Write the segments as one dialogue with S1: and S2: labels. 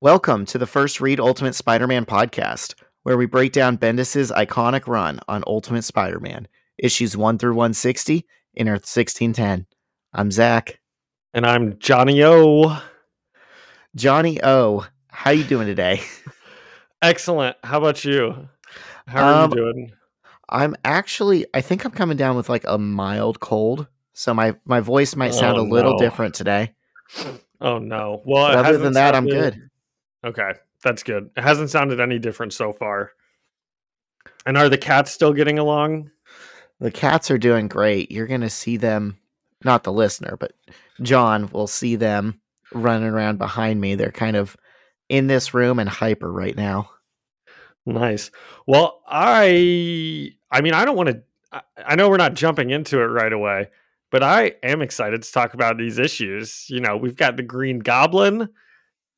S1: Welcome to the First Read Ultimate Spider Man podcast, where we break down Bendis' iconic run on Ultimate Spider Man, issues 1 through 160 in Earth 1610. I'm Zach.
S2: And I'm Johnny O.
S1: Johnny O, how you doing today?
S2: Excellent. How about you? How are
S1: Um,
S2: you doing?
S1: I'm actually, I think I'm coming down with like a mild cold, so my, my voice might sound
S2: Oh,
S1: a little
S2: no.
S1: different today.
S2: Oh no. Well,
S1: other than that, I'm good.
S2: Okay, that's good. It hasn't sounded any different so far. And are the cats still getting along?
S1: The cats are doing great. You're going to see them, not the listener, but John will see them running around behind me. They're kind of in this room and hyper right now.
S2: Nice. Well, I I mean, I don't want to I, I know we're not jumping into it right away, but I am excited to talk about these issues. You know, we've got the Green Goblin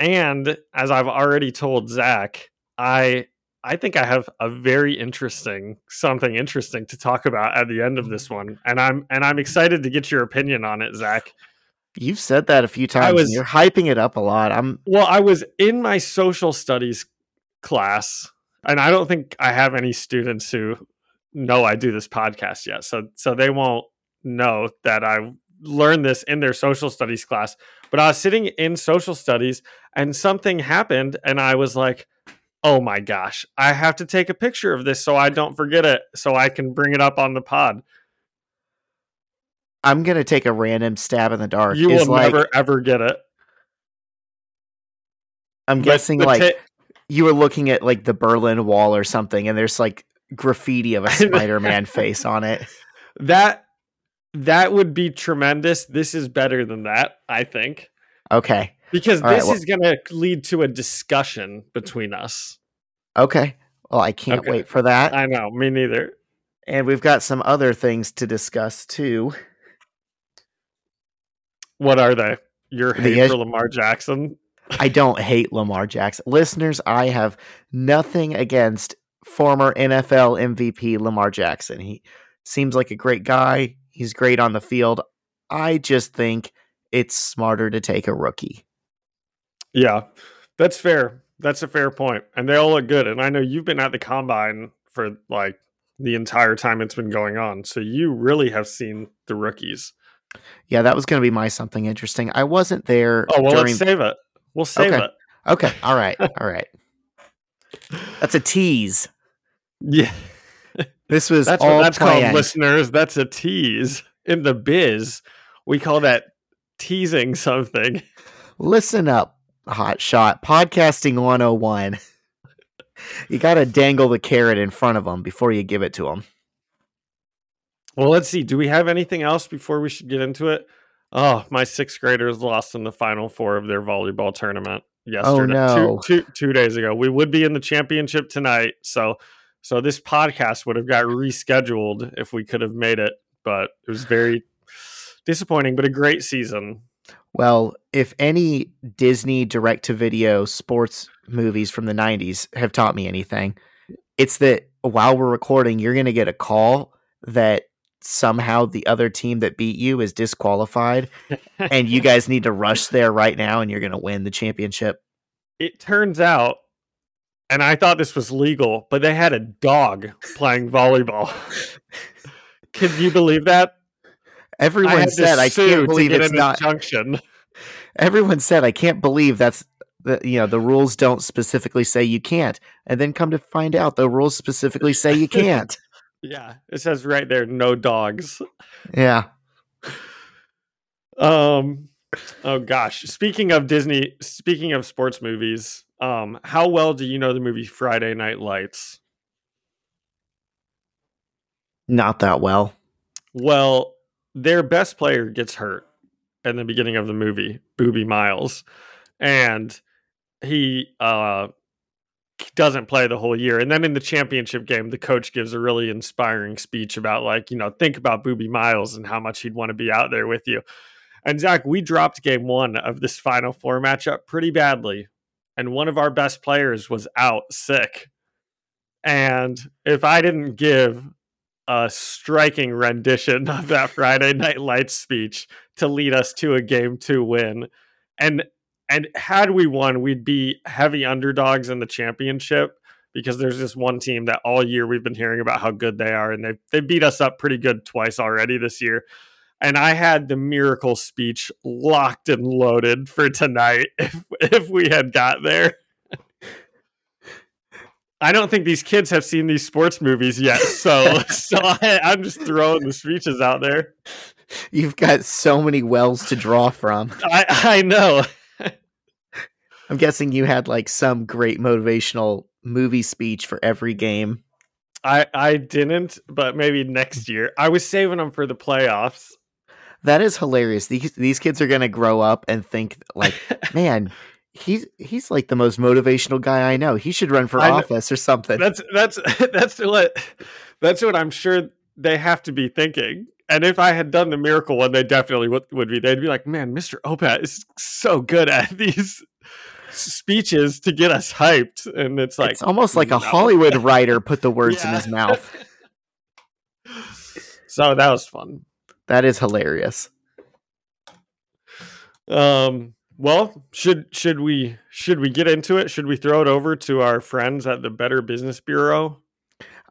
S2: and as I've already told Zach, I I think I have a very interesting something interesting to talk about at the end of this one. And I'm and I'm excited to get your opinion on it, Zach.
S1: You've said that a few times.
S2: was-
S1: you're hyping it up a lot. I'm
S2: Well, I was in my social studies class, and I don't think I have any students who know I do this podcast yet. So so they won't know that I learned this in their social studies class. But I was sitting in social studies and something happened and I was like, "Oh my gosh, I have to take a picture of this so I don't forget it so I can bring it up on the pod."
S1: I'm gonna take a random stab in the dark.
S2: You will
S1: like
S2: never ever get it.
S1: I'm
S2: But
S1: guessing like
S2: ta-
S1: you were looking at like the Berlin Wall or something, and there's like graffiti of a Spider-Man face on it.
S2: that that would be tremendous. This is better than that, I think.
S1: Okay,
S2: Because
S1: All right,
S2: this
S1: well-
S2: is going to lead to a discussion between us.
S1: okay. Well, I can't
S2: Okay.
S1: wait for that.
S2: I know, me neither.
S1: And we've got some other things to discuss too.
S2: What are they? Your
S1: The
S2: hate
S1: ed-
S2: for Lamar Jackson?
S1: I don't hate Lamar Jackson. Listeners, I have nothing against former NFL MVP Lamar Jackson. He seems like a great guy. He's great on the field. I just think it's smarter to take a rookie.
S2: Yeah, that's fair. That's a fair point. And they all look good. And I know you've been at the combine for like the entire time it's been going on. So you really have seen the rookies.
S1: Yeah, that was going to be my something interesting. I wasn't there
S2: Oh, well,
S1: during
S2: let's save it. We'll save
S1: Okay.
S2: it.
S1: Okay, all right. All right. That's a tease.
S2: Yeah.
S1: This was
S2: That's
S1: all
S2: what that's
S1: planned.
S2: called, listeners. That's a tease. In the biz, we call that teasing something.
S1: Listen up, hot shot. Podcasting 101. you got to dangle the carrot in front of them before you give it to them.
S2: Well, let's see. Do we have anything else before we should get into it? Oh, my sixth graders lost in the final four of their volleyball tournament oh, yesterday.
S1: Oh, no.
S2: Two, two, two days ago. We would be in the championship tonight. So so this podcast would have got rescheduled if we could have made it, but it was very disappointing, but a great season.
S1: Well, if any Disney direct to video sports movies from the 90s have taught me anything, it's that while we're recording, you're going to get a call that somehow the other team that beat you is disqualified and you guys need to rush there right now and you're going to win the championship.
S2: it turns out, and I thought this was legal, but they had a dog playing volleyball. Can you believe that?
S1: Everyone
S2: to
S1: said I can't believe it's
S2: an
S1: not
S2: injunction.
S1: everyone said I can't believe that's the you know the rules don't specifically say you can't and then come to find out the rules specifically say you can't.
S2: Yeah, it says right there, no dogs.
S1: yeah.
S2: Um, oh gosh. Speaking of Disney, speaking of sports movies, um, how well do you know the movie Friday Night Lights?
S1: Not that well.
S2: Well, their best player gets hurt in the beginning of the movie, Boobie Miles, and he uh doesn't play the whole year. And then in the championship game, the coach gives a really inspiring speech about like, you know, think about Boobie Miles and how much he'd want to be out there with you. And Zach, we dropped game one of this final four matchup pretty badly. And one of our best players was out sick. And if I didn't give a striking rendition of that Friday Night Lights speech to lead us to a game two win. And and had we won, we'd be heavy underdogs in the championship because there's this one team that all year we've been hearing about how good they are, and they they beat us up pretty good twice already this year. And I had the miracle speech locked and loaded for tonight if if we had got there. I don't think these kids have seen these sports movies yet, so so I, I'm just throwing the speeches out there.
S1: You've got so many wells to draw from.
S2: I I know.
S1: I'm guessing you had like some great motivational movie speech for every game.
S2: I I didn't, but maybe next year. I was saving them for the playoffs.
S1: That is hilarious. These these kids are gonna grow up and think like, man, he's he's like the most motivational guy I know. He should run for
S2: I know.
S1: office or something.
S2: That's that's that's what that's what I'm sure they have to be thinking. And if I had done the miracle one, they definitely would, would be. They'd be like, "Man, Mr. Opat is so good at these speeches to get us hyped." And it's like
S1: it's almost like a. Hollywood writer put the words in his mouth.
S2: so that was fun.
S1: That is hilarious.
S2: Um, well, should should we should we get into it? Should we throw it over to our friends at the Better Business Bureau?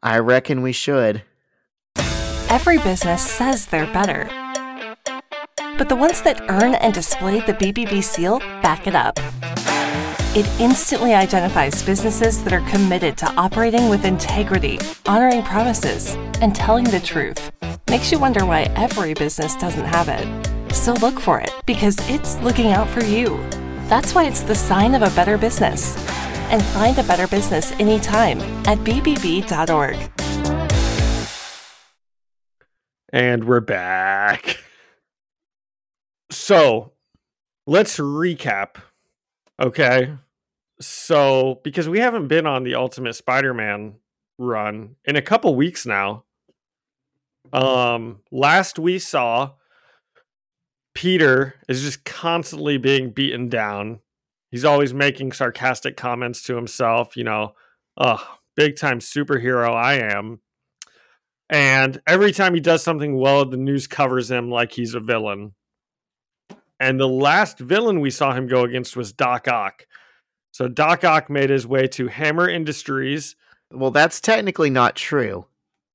S1: I reckon we should.
S3: Every business says they're better. But the ones that earn and display the BBB seal back it up. It instantly identifies businesses that are committed to operating with integrity, honoring promises, and telling the truth. Makes you wonder why every business doesn't have it. So look for it because it's looking out for you. That's why it's the sign of a better business. And find a better business anytime at bbb.org.
S2: And we're back. So let's recap. Okay. So, because we haven't been on the Ultimate Spider Man run in a couple weeks now. Um, last we saw, Peter is just constantly being beaten down. He's always making sarcastic comments to himself, you know, oh, big time superhero I am. And every time he does something well, the news covers him like he's a villain. And the last villain we saw him go against was Doc Ock. So Doc Ock made his way to Hammer Industries.
S1: Well, that's technically not true.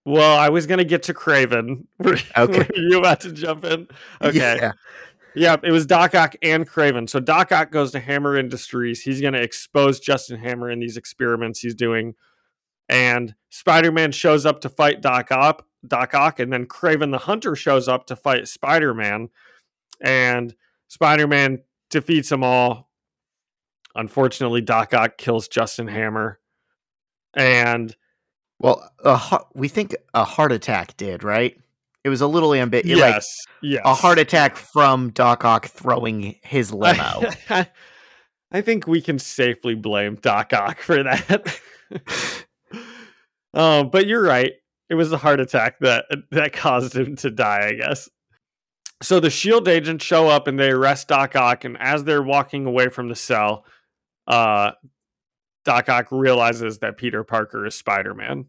S2: Well, I was going to get to Kraven.
S1: Okay.
S2: you about to jump in? Okay.
S1: Yeah.
S2: Yeah, it was Doc Ock and Kraven. So Doc Ock goes to Hammer Industries. He's going to expose Justin Hammer in these experiments he's doing. And Spider Man shows up to fight Doc Ock, Doc Ock, and then Kraven the Hunter shows up to fight Spider Man. And Spider Man defeats them all. Unfortunately, Doc Ock kills Justin Hammer. And
S1: Well, a, we think a heart attack did, right? It was a little ambitious. Like
S2: yes, yes.
S1: a heart attack from Doc Ock throwing his limo.
S2: I, I think we can safely blame Doc Ock for that. um, but you're right. It was a heart attack that that caused him to die, I guess. So the Shield agents show up and they arrest Doc Ock, and as they're walking away from the cell, uh, Doc Ock realizes that Peter Parker is Spider Man.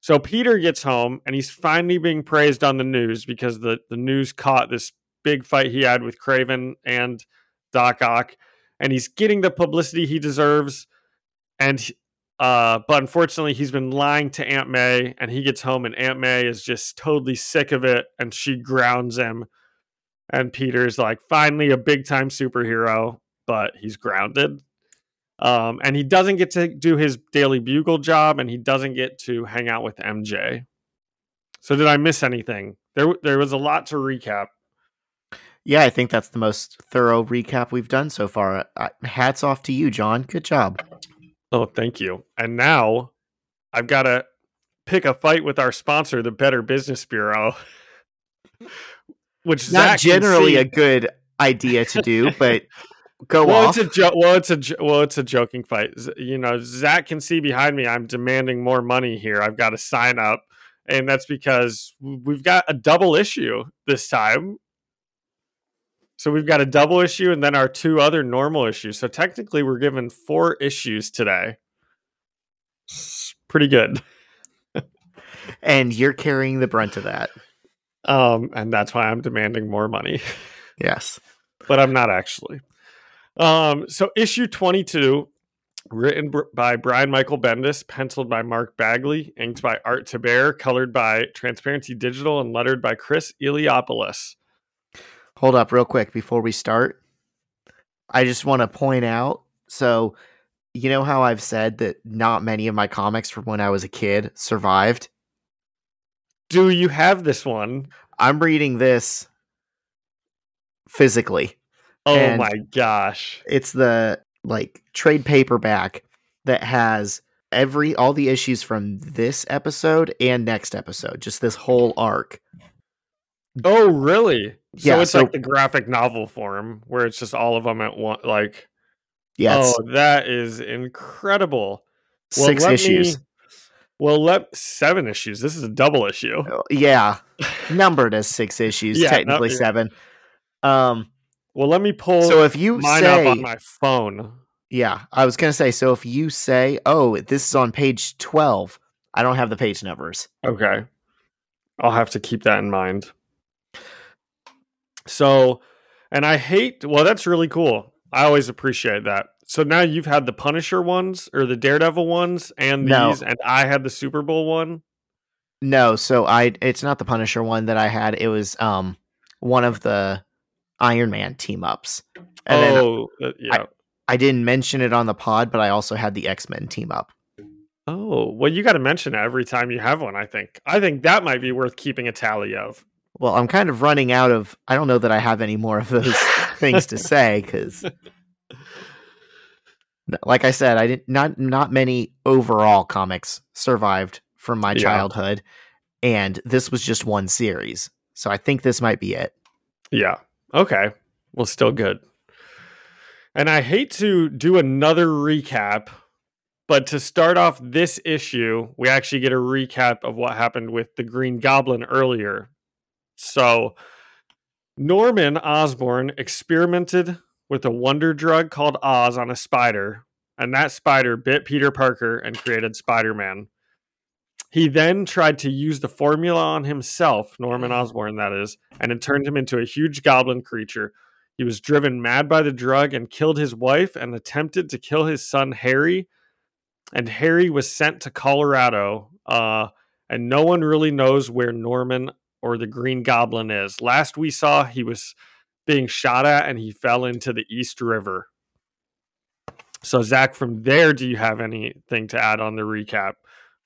S2: So Peter gets home and he's finally being praised on the news because the, the news caught this big fight he had with Kraven and Doc Ock, and he's getting the publicity he deserves. And uh, but unfortunately, he's been lying to Aunt May, and he gets home, and Aunt May is just totally sick of it, and she grounds him. And Peter's like, finally, a big time superhero, but he's grounded. Um, and he doesn't get to do his Daily Bugle job, and he doesn't get to hang out with MJ. So, did I miss anything? There, there was a lot to recap.
S1: yeah, I think that's the most thorough recap we've done so far. Uh, hats off to you, John. Good job.
S2: Oh, thank you. And now I've got to pick a fight with our sponsor, the Better Business Bureau, which is
S1: Not
S2: Zach
S1: generally a good idea to do, but go
S2: well,
S1: off.
S2: it's a jo- well, it's a jo- well, it's a joking fight. You know, Zach can see behind me. I'm demanding more money here. I've got to sign up, and that's because we've got a double issue this time. So we've got a double issue and then our two other normal issues. So technically, we're given four issues today. It's pretty good.
S1: and you're carrying the brunt of that.
S2: Um, and that's why I'm demanding more money,
S1: Yes.
S2: but I'm not actually. Um, so issue 22, written by Brian Michael Bendis, penciled by Mark Bagley, inked by Art Thibert, colored by Transparency Digital, and lettered by Chris Eliopoulos.
S1: Hold up, real quick, before we start. I just want to point out. So, you know how I've said that not many of my comics from when I was a kid survived.
S2: Do you have this one?
S1: I'm reading this physically.
S2: Oh
S1: And-
S2: my gosh.
S1: It's the like trade paperback that has every all the issues from this episode and next episode, just this whole arc.
S2: Oh, really?
S1: Yeah, So
S2: it's
S1: so-
S2: like the graphic novel form where it's just all of them at one. Like,
S1: Yeah,
S2: oh, that is incredible. Well,
S1: six issues.
S2: me- well, let seven issues. This is a double issue.
S1: Oh, Yeah, numbered as six issues,
S2: Yeah,
S1: technically
S2: yeah.
S1: seven. Um,
S2: Well, let me pull
S1: so if you
S2: mine
S1: say,
S2: up on my phone.
S1: yeah, I was gonna say, so if you say, oh, this is on page twelve, I don't have the page numbers.
S2: Okay. I'll have to keep that in mind. So, and I hate, well, that's really cool. I always appreciate that. So now you've had the Punisher ones or the Daredevil ones and
S1: No.
S2: these, and I had the Super Bowl one.
S1: No, so I it's not the Punisher one that I had. It was um one of the Iron Man team ups. And then
S2: oh, uh, yeah.
S1: I didn't mention it on the pod, but I also had the X Men team up.
S2: oh, well, you got to mention it every time you have one, I think. I think that might be worth keeping a tally of.
S1: Well, I'm kind of running out of. I don't know that I have any more of those things to say because, like I said, I didn't not not many overall comics survived from my
S2: Yeah.
S1: childhood, and this was just one series. So I think this might be it.
S2: Yeah. Okay. Well, still good. And I hate to do another recap, but to start off this issue, we actually get a recap of what happened with the Green Goblin earlier. So, Norman Osborn experimented with a wonder drug called Oz on a spider, and that spider bit Peter Parker and created Spider Man. He then tried to use the formula on himself, Norman Osborn, that is, and it turned him into a huge goblin creature. He was driven mad by the drug and killed his wife and attempted to kill his son Harry. And Harry was sent to Colorado. Uh, and no one really knows where Norman or the Green Goblin is. Last we saw, he was being shot at and he fell into the East River. So, Zach, from there, do you have anything to add on the recap?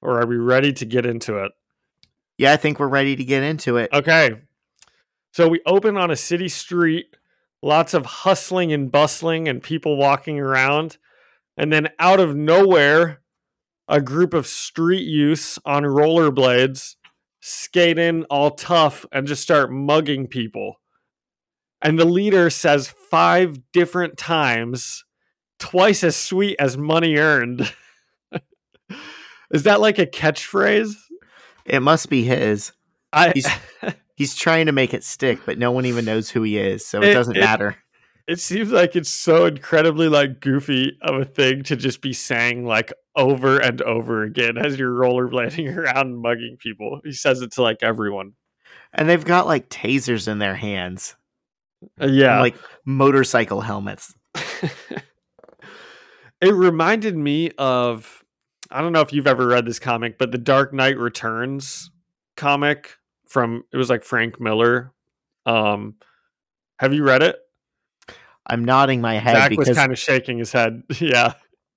S2: Or are we ready to get into it?
S1: Yeah, I think we're ready to get into it.
S2: Okay. So we open on a city street, lots of hustling and bustling and people walking around. And then out of nowhere, a group of street youths on rollerblades skate in all tough and just start mugging people. And the leader says five different times, twice as sweet as money earned. Is that like a catchphrase?
S1: It must be his.
S2: I
S1: He's- He's trying to make it stick, but no one even knows who he is, so it,
S2: It-
S1: doesn't
S2: it-
S1: matter.
S2: it seems like it's so incredibly like goofy of a thing to just be saying like over and over again as you're rollerblading around and mugging people. He says it to like everyone.
S1: And they've got like tasers in their hands,
S2: Uh,
S1: and,
S2: yeah.
S1: like motorcycle helmets.
S2: it reminded me of I don't know if you've ever read this comic, but the Dark Knight Returns comic from it was like Frank Miller. Um have you read it?
S1: I'm nodding my head
S2: Zach was kind of shaking his head. yeah.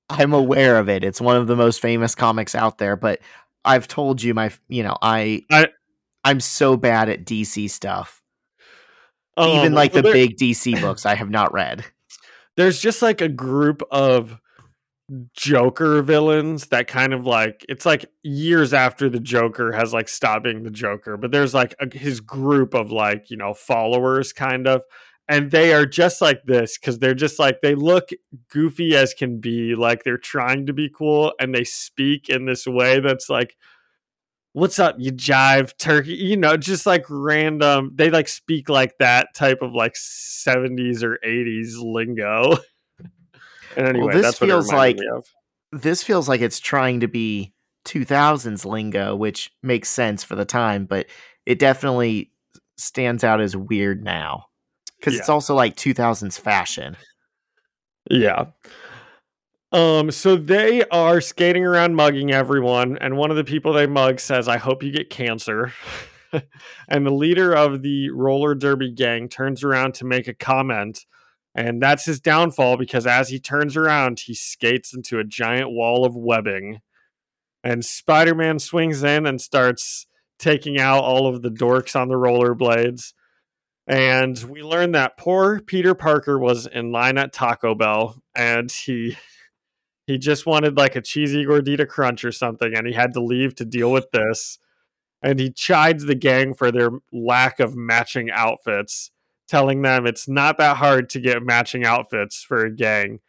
S1: I'm aware of it. It's one of the most famous comics out there, but I've told you my, you know, I,
S2: I-
S1: I'm so bad at DC stuff. Even
S2: Um,
S1: like the
S2: there-
S1: big DC books I have not read.
S2: there's just like a group of Joker villains that kind of like it's like years after the Joker has like stopped being the Joker, but there's like a, his group of like you know followers kind of, and they are just like this because they're just like they look goofy as can be, like they're trying to be cool, and they speak in this way that's like. What's up, you jive turkey? You know, just like random. They like speak like that type of like 70s or 80s lingo. And anyway,
S1: this
S2: that's
S1: feels like- This feels like it's trying to be 2000s lingo, which makes sense for the time, but it definitely stands out as weird now. Because it's also like 2000s fashion.
S2: Yeah. Um, so they are skating around mugging everyone, and one of the people they mug says, I hope you get cancer. and the leader of the roller derby gang turns around to make a comment, and that's his downfall because as he turns around, he skates into a giant wall of webbing. And Spider Man swings in and starts taking out all of the dorks on the rollerblades. And we learn that poor Peter Parker was in line at Taco Bell and he he just wanted like a cheesy gordita crunch or something and he had to leave to deal with this. And he chides the gang for their lack of matching outfits, telling them it's not that hard to get matching outfits for a gang.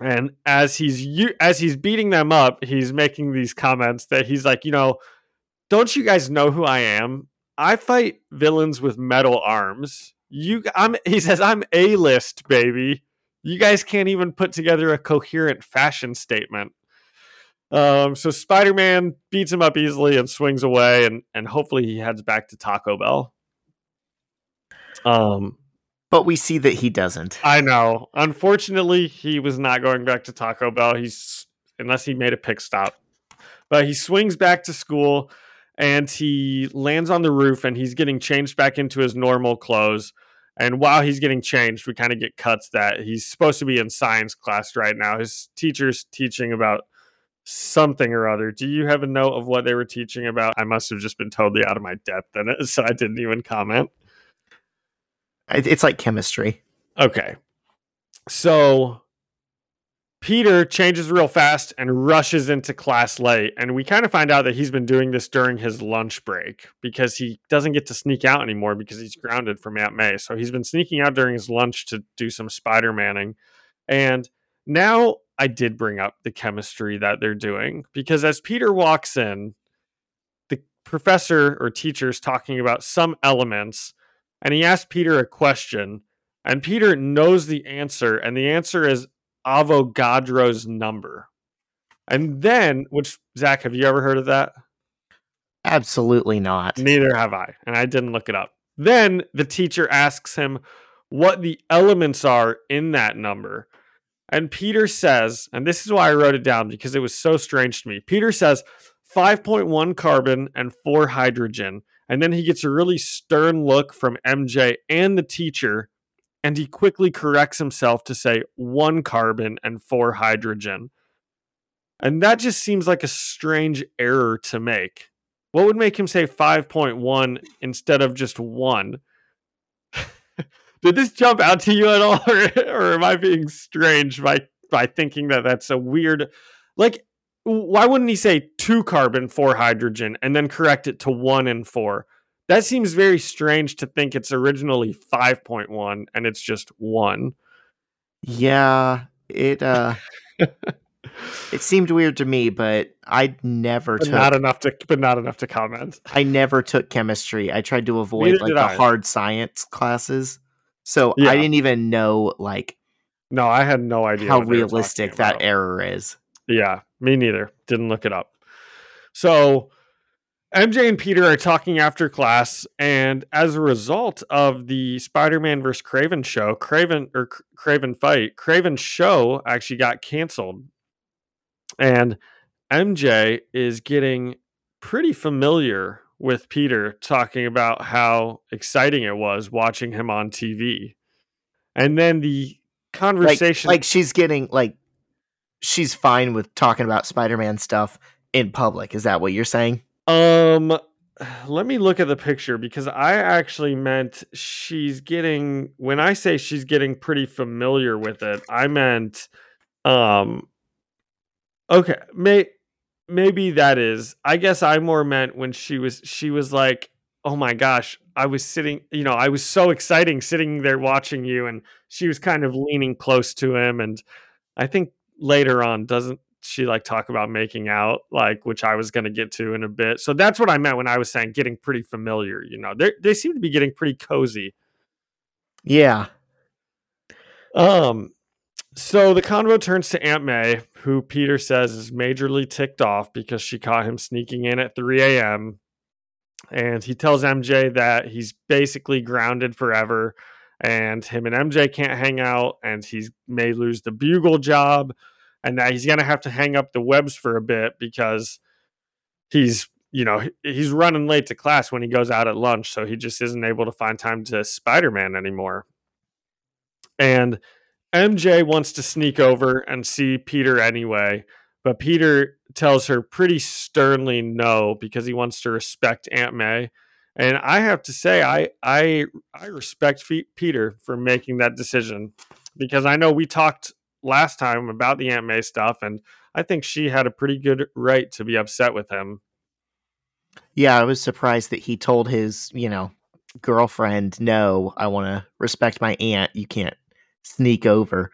S2: And as he's as he's beating them up, he's making these comments that he's like, you know, don't you guys know who I am? I fight villains with metal arms. You, I'm. He says I'm a list, baby. You guys can't even put together a coherent fashion statement. Um, so Spider Man beats him up easily and swings away, and and hopefully he heads back to Taco Bell. Um,
S1: but we see that he doesn't.
S2: I know. Unfortunately, he was not going back to Taco Bell. He's unless he made a pick stop. But he swings back to school and he lands on the roof and he's getting changed back into his normal clothes. And while he's getting changed, we kind of get cuts that he's supposed to be in science class right now. His teacher's teaching about something or other. Do you have a note of what they were teaching about? I must have just been totally out of my depth in it, so I didn't even comment.
S1: It's like chemistry.
S2: Okay. So Peter changes real fast and rushes into class late. And we kind of find out that he's been doing this during his lunch break because he doesn't get to sneak out anymore because he's grounded from Aunt May. So he's been sneaking out during his lunch to do some Spider Manning. And now I did bring up the chemistry that they're doing because as Peter walks in, the professor or teacher is talking about some elements and he asks Peter a question. And Peter knows the answer, and the answer is Avogadro's number. And then, which Zach, have you ever heard of that?
S1: Absolutely not.
S2: Neither have I, and I didn't look it up. Then the teacher asks him what the elements are in that number. And Peter says, and this is why I wrote it down because it was so strange to me. Peter says 5.1 carbon and 4 hydrogen. And then he gets a really stern look from MJ and the teacher and he quickly corrects himself to say one carbon and four hydrogen. And that just seems like a strange error to make. What would make him say 5.1 instead of just one? Did this jump out to you at all, or, or am I being strange by by thinking that that's a weird, like, why wouldn't he say two carbon, four hydrogen, and then correct it to one and four? That seems very strange to think it's originally 5.1 and it's just 1.
S1: Yeah, it uh it seemed weird to me, but I never
S2: but
S1: took
S2: not enough to but not enough to comment.
S1: I never took chemistry. I tried to avoid Neither like the I. hard science classes. So yeah. I didn't even know like
S2: No, I had no idea
S1: how realistic that error is.
S2: Yeah, me neither. Didn't look it up. So MJ and Peter are talking after class, and as a result of the Spider-Man vs. Kraven show, Kraven or Kraven fight, Kraven's show actually got canceled, and MJ is getting pretty familiar with Peter, talking about how exciting it was watching him on TV, and then the conversation,
S1: like, like she's getting like she's fine with talking about Spider-Man stuff in public. Is that what you're saying?
S2: Um, let me look at the picture because I actually meant she's getting when I say she's getting pretty familiar with it, I meant um okay, may maybe that is. I guess I more meant when she was she was like, "Oh my gosh, I was sitting, you know, I was so exciting sitting there watching you and she was kind of leaning close to him and I think later on doesn't she like talk about making out like which i was going to get to in a bit. So that's what i meant when i was saying getting pretty familiar you know? They they seem to be getting pretty cozy.
S1: Yeah.
S2: Um so the convo turns to aunt may who peter says is majorly ticked off because she caught him sneaking in at 3 a.m and he tells mj that he's basically grounded forever and him and MJ can't hang out, and he may lose the bugle job, and that he's gonna have to hang up the webs for a bit because he's you know he's running late to class when he goes out at lunch, so he just isn't able to find time to Spider Man anymore. And MJ wants to sneak over and see Peter anyway, but Peter tells her pretty sternly no because he wants to respect Aunt May. And I have to say, I I I respect F- Peter for making that decision because I know we talked last time about the Aunt May stuff, and I think she had a pretty good right to be upset with him.
S1: Yeah, I was surprised that he told his, you know, girlfriend, "No, I want to respect my aunt. You can't sneak over."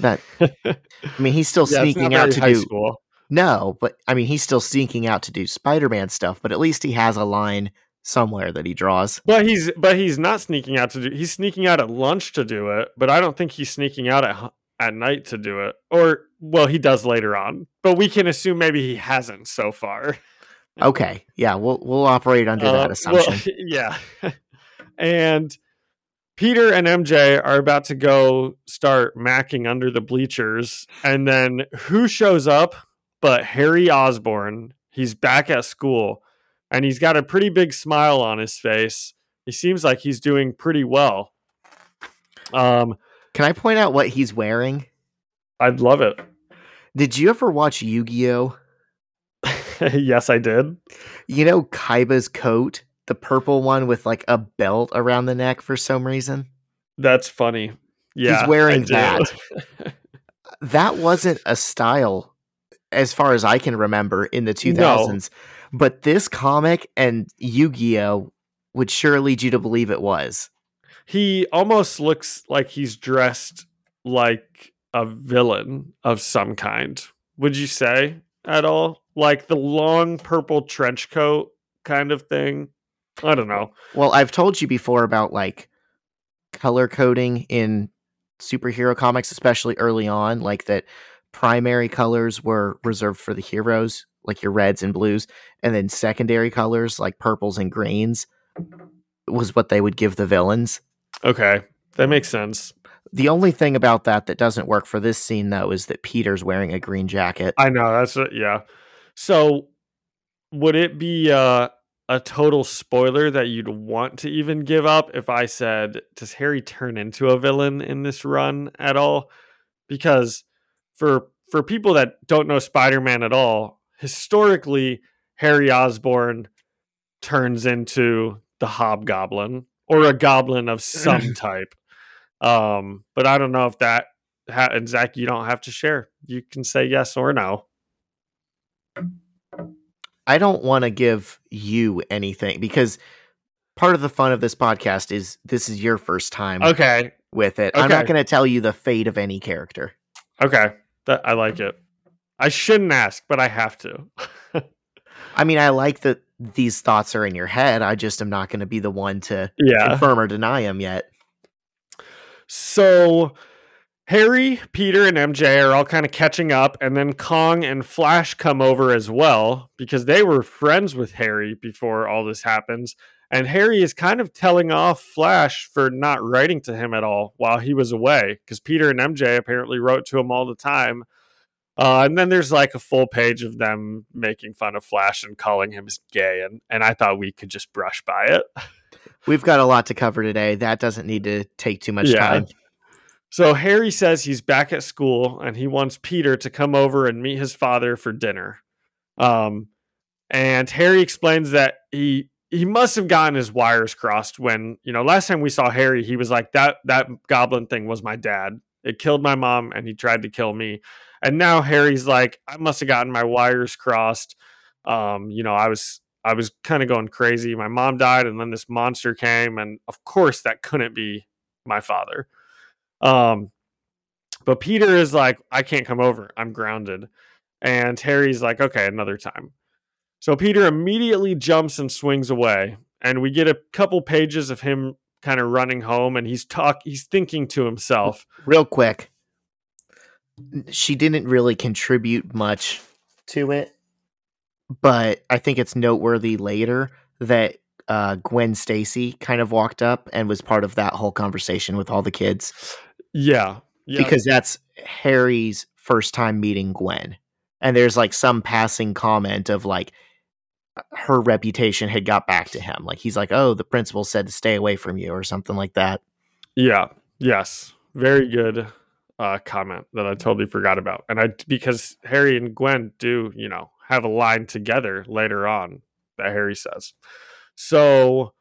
S1: That I mean, he's still
S2: Yeah,
S1: sneaking out to do
S2: school.
S1: no, but I mean, he's still sneaking out to do Spider-Man stuff. But at least he has a line somewhere that he draws.
S2: But he's but he's not sneaking out to do. He's sneaking out at lunch to do it. But I don't think he's sneaking out at at night to do it. Or well, he does later on. But we can assume maybe he hasn't so far.
S1: Okay, yeah, we'll we'll operate under
S2: Uh,
S1: that
S2: well,
S1: assumption.
S2: yeah. and Peter and MJ are about to go start macking under the bleachers. And then who shows up but Harry Osborn? He's back at school and he's got a pretty big smile on his face. He seems like he's doing pretty well. Um,
S1: Can I point out what he's wearing?
S2: I'd love it.
S1: Did you ever watch Yu-Gi-Oh?
S2: yes, I did.
S1: You know Kaiba's coat, the purple one with like a belt around the neck for some reason.
S2: That's funny. Yeah, He's
S1: wearing that. That wasn't a style as far as I can remember in the 2000s. But this comic and Yu-Gi-Oh would sure lead you to believe it was.
S2: He almost looks like he's dressed like a villain of some kind. Would you say at all? Like the long purple trench coat kind of thing? I don't know.
S1: Well, I've told you before about like color coding in superhero comics, especially early on, like that primary colors were reserved for the heroes, like your reds and blues, and then secondary colors like purples and greens was what they would give the villains.
S2: Okay. That makes sense.
S1: The only thing about that that doesn't work for this scene though is that Peter's wearing a green jacket.
S2: I know that's a, yeah. So would it be uh, a total spoiler that you'd want to even give up if I said does Harry turn into a villain in this run at all? Because for for people that don't know Spider-Man at all, historically Harry Osborn turns into the Hobgoblin or a goblin of some type. Um, but I don't know if that ha- and Zach, you don't have to share. You can say yes or no.
S1: I don't want to give you anything because part of the fun of this podcast is this is your first time
S2: Okay.
S1: with it. I'm not going to tell you the fate of any character.
S2: Okay. That I like it. I shouldn't ask, but I have to.
S1: I mean, I like that these thoughts are in your head. I just am not going to be the one to
S2: yeah.
S1: confirm or deny them yet.
S2: So Harry, Peter, and MJ are all kind of catching up, and then Kong and Flash come over as well because they were friends with Harry before all this happens. And Harry is kind of telling off Flash for not writing to him at all while he was away because Peter and MJ apparently wrote to him all the time. Uh, and then there's like a full page of them making fun of Flash and calling him gay, and and I thought we could just brush by it.
S1: We've got a lot to cover today. That doesn't need to take too much
S2: Yeah.
S1: time.
S2: So Harry says he's back at school and he wants Peter to come over and meet his father for dinner. Um, and Harry explains that he he must have gotten his wires crossed when you know last time we saw Harry, he was like that that goblin thing was my dad. It killed my mom and he tried to kill me. And now Harry's like, I must have gotten my wires crossed. Um, you know, I was I was kind of going crazy. My mom died, and then this monster came, and of course that couldn't be my father. Um, but Peter is like, I can't come over. I'm grounded. And Harry's like, okay, another time. So Peter immediately jumps and swings away, and we get a couple pages of him kind of running home, and he's talk he's thinking to himself.
S1: Real quick, she didn't really contribute much to it, but I think it's noteworthy later that uh, Gwen Stacy kind of walked up and was part of that whole conversation with all the kids
S2: Yeah. Yeah.
S1: because that's Harry's first time meeting Gwen. And there's like some passing comment of like her reputation had got back to him. Like he's like, "Oh, the principal said to stay away from you" or something like that.
S2: Yeah. Yes. Very good uh, comment that I totally forgot about. And I because Harry and Gwen do, you know, have a line together later on that Harry says. So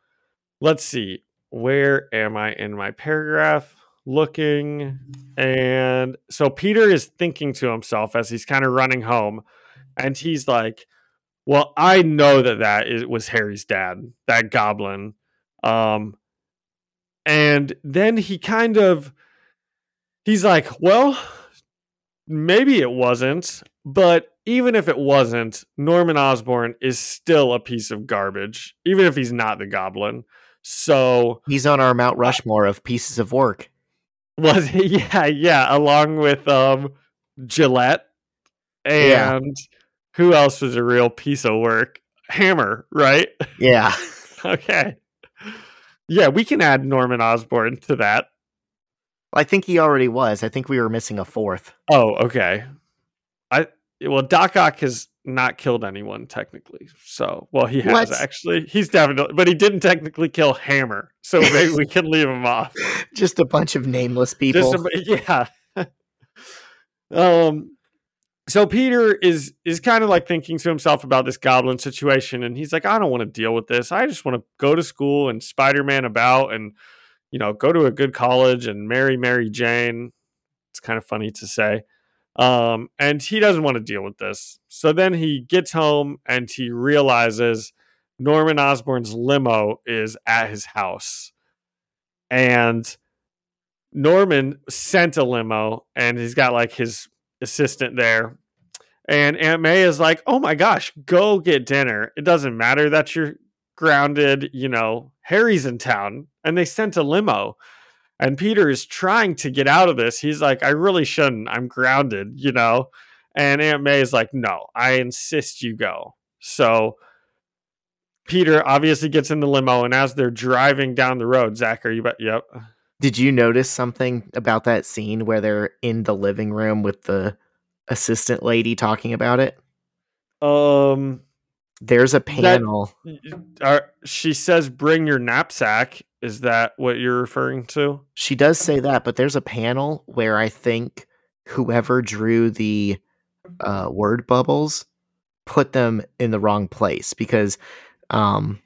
S2: let's see. Where am I in my paragraph? Looking. And so Peter is thinking to himself as he's kind of running home. And he's like, well, I know that that is, was Harry's dad, that goblin. Um, and then he kind of he's like, well, maybe it wasn't, but even if it wasn't, Norman Osborn is still a piece of garbage, even if he's not the goblin. So
S1: He's on our Mount Rushmore of pieces of work.
S2: was yeah, yeah, along with um Gillette and
S1: Yeah.
S2: who else was a real piece of work? Hammer, right?
S1: Yeah.
S2: okay. Yeah, we can add Norman Osborn to that.
S1: I think he already was. I think we were missing a fourth.
S2: Oh, okay. I well, Doc Ock has not killed anyone technically. So, well, he has
S1: What?
S2: actually. He's definitely, but he didn't technically kill Hammer. So maybe we can leave him off.
S1: Just a bunch of nameless people.
S2: Just a, yeah. um. So Peter is is kind of like thinking to himself about this goblin situation, and he's like, I don't want to deal with this. I just want to go to school and Spider Man about, and you know, go to a good college and marry Mary Jane. It's kind of funny to say. Um, and he doesn't want to deal with this. So then he gets home and he realizes Norman Osborn's limo is at his house. And Norman sent a limo and he's got like his assistant there. And Aunt May is like, oh my gosh, go get dinner. It doesn't matter that you're grounded, you know, Harry's in town. And they sent a limo. And Peter is trying to get out of this. He's like, I really shouldn't. I'm grounded, you know? And Aunt May is like, no, I insist you go. So Peter obviously gets in the limo. And as they're driving down the road, Zach, are you, bet? yep.
S1: Did you notice something about that scene where they're in the living room with the assistant lady talking about it?
S2: Um,
S1: There's a panel.
S2: are, she says, bring your knapsack. Is that what you're referring to?
S1: She does say that, but there's a panel where I think whoever drew the uh, word bubbles put them in the wrong place because um,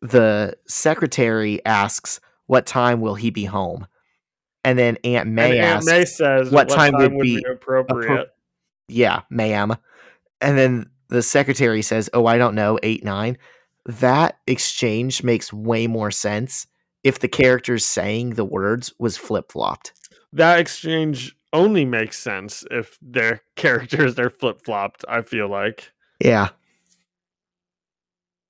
S1: the secretary asks, "What time will he be home?" And then Aunt May
S2: and Aunt May says,
S1: what time would be
S2: appropriate?
S1: "Yeah, ma'am." And then the secretary says, "Oh, I don't know, eight nine." That exchange makes way more sense if the characters saying the words was flip flopped.
S2: that exchange only makes sense if their characters are flip flopped. I feel like.
S1: Yeah.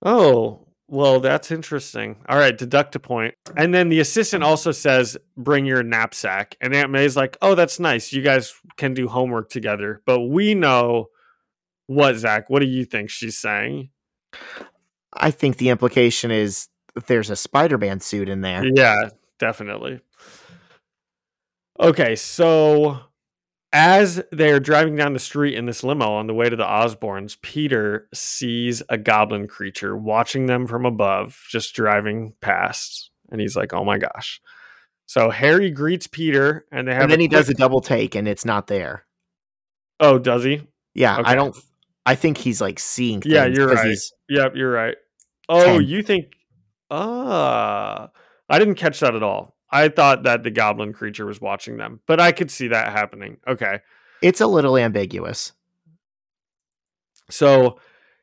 S2: Oh, well, that's interesting. All right, deduct a point. And then the assistant also says, bring your knapsack. And Aunt May's like, oh, that's nice. You guys can do homework together. But we know what, Zach? What do you think she's saying?
S1: I think the implication is there's a Spider-Man suit in there.
S2: Yeah, definitely. Okay, so as they're driving down the street in this limo on the way to the Osborns, Peter sees a goblin creature watching them from above, just driving past. And he's like, oh my gosh. So Harry greets Peter and they have
S1: And then he does a double take and it's not there.
S2: Oh, does he?
S1: Yeah,
S2: Okay.
S1: I don't I think he's like seeing things.
S2: Yeah, you're right. Yep, you're right. Oh,
S1: Ten.
S2: you think ah I didn't catch that at all. I thought that the goblin creature was watching them, but I could see that happening. Okay.
S1: It's a little ambiguous.
S2: So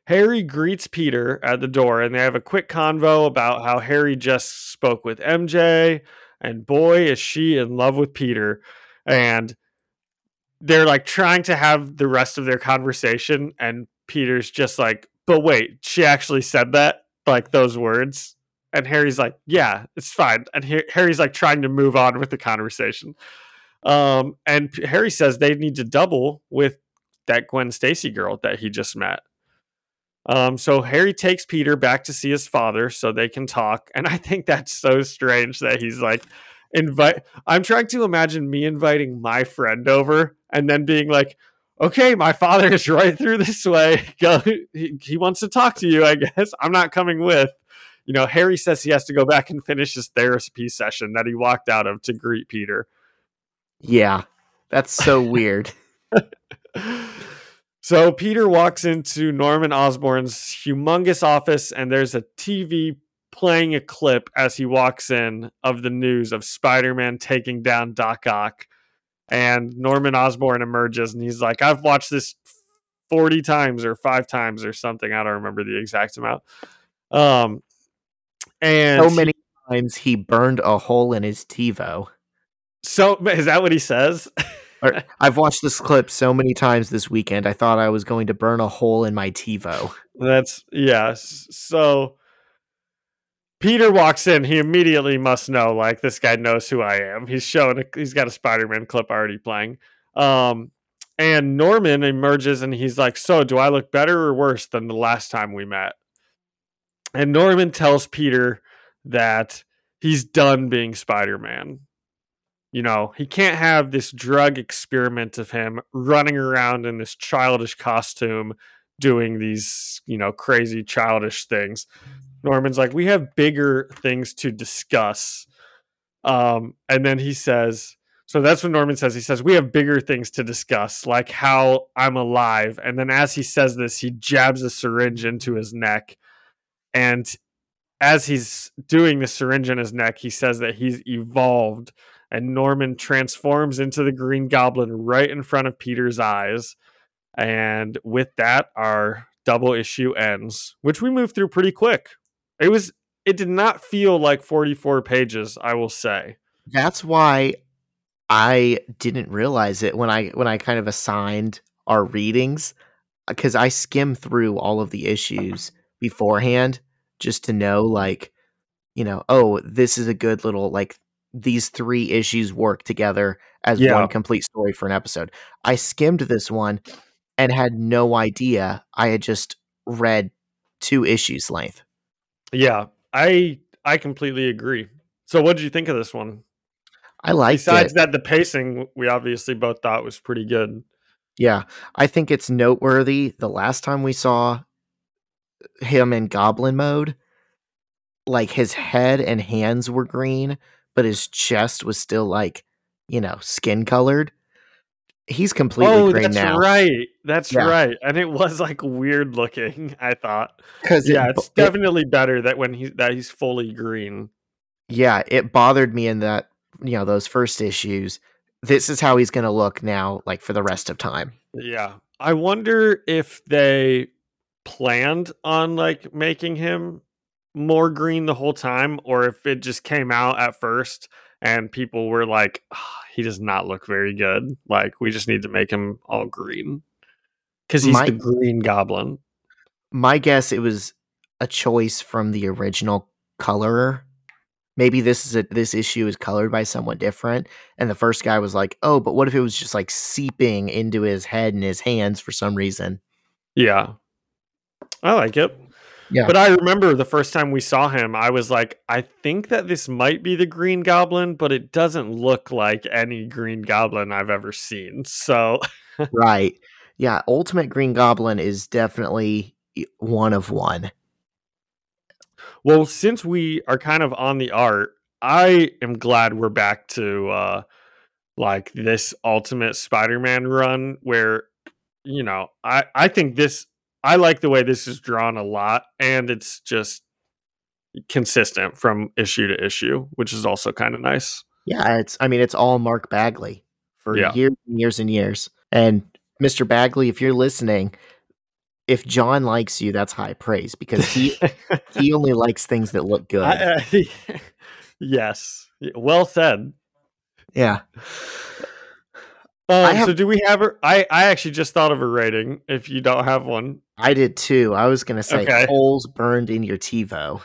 S2: Harry greets Peter at the door and they have a quick convo about how Harry just spoke with MJ and boy is she in love with Peter and they're like trying to have the rest of their conversation and Peter's just like but wait she actually said that like those words and Harry's like yeah it's fine and Harry's like trying to move on with the conversation um and Harry says they need to double with that Gwen Stacy girl that he just met. Um, so Harry takes Peter back to see his father so they can talk. And I think that's so strange that he's like, invite. I'm trying to imagine me inviting my friend over and then being like, okay, my father is right through this way. Go, he, he wants to talk to you, I guess. I'm not coming with. You know, Harry says he has to go back and finish his therapy session that he walked out of to greet Peter.
S1: Yeah, that's so weird.
S2: so Peter walks into Norman Osborn's humongous office, and there's a TV playing a clip as he walks in of the news of Spider-Man taking down Doc Ock. And Norman Osborn emerges, and he's like, "I've watched this 40 times or five times or something. I don't remember the exact amount." Um, and
S1: so many times he burned a hole in his TiVo.
S2: So is that what he says?
S1: I've watched this clip so many times this weekend. I thought I was going to burn a hole in my TiVo.
S2: That's yes. So Peter walks in. He immediately must know, like this guy knows who I am. He's showing. A, he's got a Spider-Man clip already playing. Um, and Norman emerges and he's like, "So, do I look better or worse than the last time we met?" And Norman tells Peter that he's done being Spider-Man. You know, he can't have this drug experiment of him running around in this childish costume doing these, you know, crazy childish things. Norman's like, we have bigger things to discuss. Um, and then he says, so that's what Norman says. He says, We have bigger things to discuss, like how I'm alive. And then as he says this, he jabs a syringe into his neck. And as he's doing the syringe in his neck, he says that he's evolved. And Norman transforms into the Green Goblin right in front of Peter's eyes. And with that, our double issue ends, which we moved through pretty quick. It was it did not feel like 44 pages, I will say.
S1: That's why I didn't realize it when I when I kind of assigned our readings uh, because I skimmed through all of the issues beforehand just to know like you know, oh, this is a good little like these three issues work together as yeah. one complete story for an episode. I skimmed this one and had no idea I had just read two issues length.
S2: Yeah, I I completely agree. So, what did you think of this one?
S1: I like.
S2: Besides it. that, the pacing we obviously both thought was pretty good.
S1: Yeah, I think it's noteworthy. The last time we saw him in Goblin mode, like his head and hands were green, but his chest was still like, you know, skin colored he's completely oh, green
S2: that's
S1: now.
S2: Right, that's yeah. right, and it was like weird looking. I thought because yeah, it, it's definitely it, better that when he that he's fully green.
S1: Yeah, it bothered me in that you know those first issues. This is how he's going to look now, like for the rest of time.
S2: Yeah, I wonder if they planned on like making him more green the whole time, or if it just came out at first and people were like, oh, he does not look very good. Like, we just need to make him all green because he's my, the green goblin.
S1: My guess it was a choice from the original colorer. Maybe this is a this issue is colored by someone different, and the first guy was like, "Oh, but what if it was just like seeping into his head and his hands for some reason?"
S2: Yeah, I like it. Yeah. But I remember the first time we saw him, I was like, I think that this might be the Green Goblin, but it doesn't look like any Green Goblin I've ever seen. So,
S1: right. Yeah. Ultimate Green Goblin is definitely one of one.
S2: Well, since we are kind of on the art, I am glad we're back to uh like this ultimate Spider-Man run where you know, I I think this I like the way this is drawn a lot, and it's just consistent from issue to issue, which is also kind of nice.
S1: Yeah, it's I mean it's all Mark Bagley for yeah. years and years and years. And Mr. Bagley, if you're listening, if John likes you, that's high praise because he he only likes things that look good. I, uh,
S2: yes, well said.
S1: Yeah.
S2: Um, have, so do we have her? I I actually just thought of a rating. If you don't have one,
S1: I did too. I was gonna say okay. holes burned in your TiVo.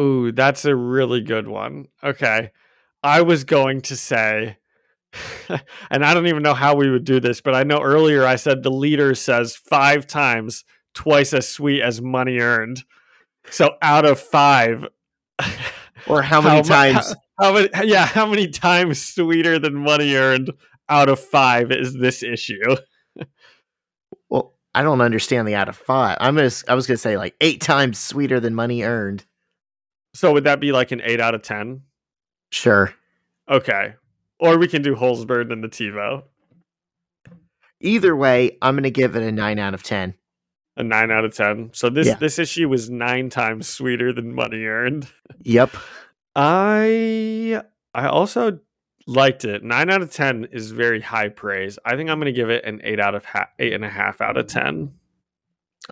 S2: Ooh, that's a really good one. Okay, I was going to say, and I don't even know how we would do this, but I know earlier I said the leader says five times twice as sweet as money earned. So out of five,
S1: or how many
S2: mu-
S1: times?
S2: How, how many? Yeah, how many times sweeter than money earned out of five is this issue?
S1: Well, I don't understand the out of five. I'm gonna. I was gonna say like eight times sweeter than money earned.
S2: So would that be like an eight out of ten?
S1: Sure.
S2: Okay, or we can do holes burned and the TiVo,
S1: Either way, I'm gonna give it a nine out of ten.
S2: a nine out of ten. So this
S1: Yeah.
S2: this issue was nine times sweeter than money earned.
S1: Yep.
S2: I I also liked it. Nine out of ten is very high praise. I think I'm going to give it an eight out of ha- eight and a half out of ten.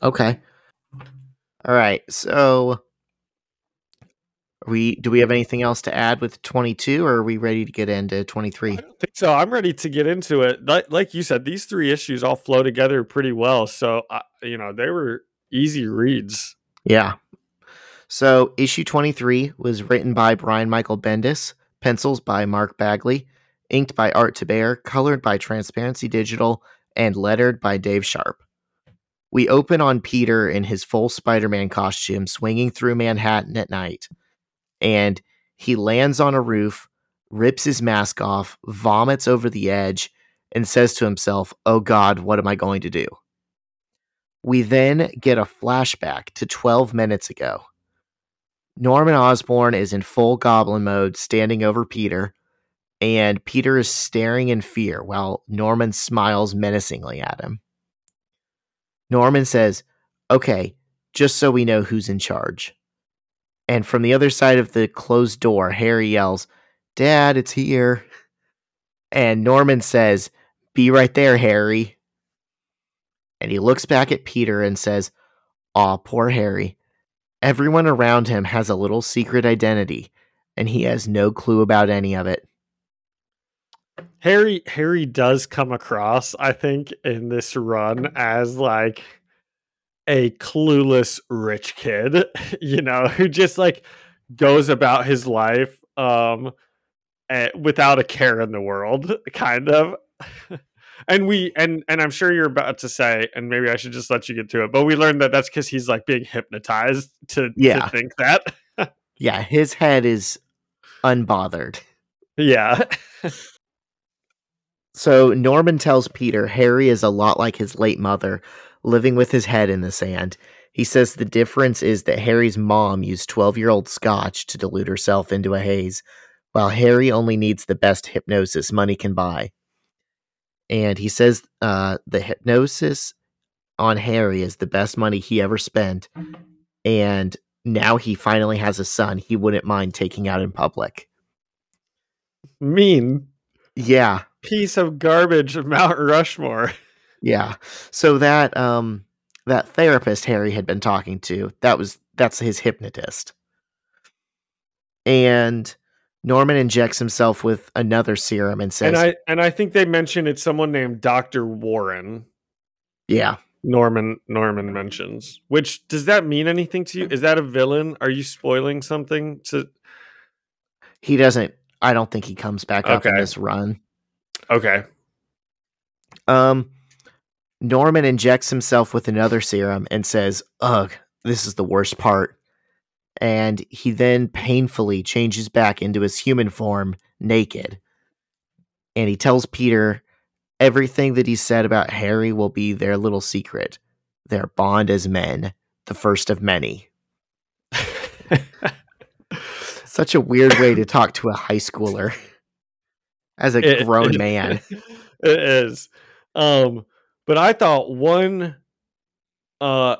S1: Okay. All right. So, we do we have anything else to add with 22, or are we ready to get into 23?
S2: I don't think so. I'm ready to get into it. Like, like you said, these three issues all flow together pretty well. So uh, you know they were easy reads.
S1: Yeah. So, issue 23 was written by Brian Michael Bendis, pencils by Mark Bagley, inked by Art Thibert, colored by Transparency Digital, and lettered by Dave Sharpe. We open on Peter in his full Spider Man costume swinging through Manhattan at night. And he lands on a roof, rips his mask off, vomits over the edge, and says to himself, Oh God, what am I going to do? We then get a flashback to 12 minutes ago. Norman Osborn is in full goblin mode, standing over Peter, and Peter is staring in fear while Norman smiles menacingly at him. Norman says, Okay, just so we know who's in charge. And from the other side of the closed door, Harry yells, Dad, it's here. And Norman says, Be right there, Harry. And he looks back at Peter and says, Aw, poor Harry. Everyone around him has a little secret identity, and he has no clue about any of it.
S2: Harry Harry does come across, I think, in this run as like a clueless rich kid, you know, who just like goes about his life um eh, without a care in the world, kind of. and we and and I'm sure you're about to say, and maybe I should just let you get to it, but we learned that that's because he's like being hypnotized to,
S1: Yeah.
S2: to think that.
S1: Yeah, his head is unbothered.
S2: yeah.
S1: So Norman tells Peter Harry is a lot like his late mother, living with his head in the sand. He says the difference is that Harry's mom used 12 year old scotch to dilute herself into a haze, while Harry only needs the best hypnosis money can buy. And he says uh, the hypnosis on Harry is the best money he ever spent. And now he finally has a son he wouldn't mind taking out in public.
S2: mean
S1: Yeah,
S2: piece of garbage of Mount Rushmore.
S1: Yeah. So that um that therapist Harry had been talking to, that was that's his hypnotist. And Norman injects himself with another serum and says,
S2: and I and I think they mentioned it's someone named Doctor Warren.
S1: "Yeah,
S2: Norman Norman mentions. Which does that mean anything to you? Is that a villain? Are you spoiling something? To
S1: he doesn't I don't think he comes back up in
S2: Okay.
S1: this run."
S2: okay,
S1: Um Norman injects himself with another serum and says, "Ugh, this is the worst part." And he then painfully changes back into his human form, naked. And he tells Peter everything that he said about Harry will be their little secret, their bond as men, the first of many. Such a weird way to talk to a high schooler as a
S2: It-
S1: grown
S2: it-
S1: man.
S2: it is. Um, but I thought one, uh,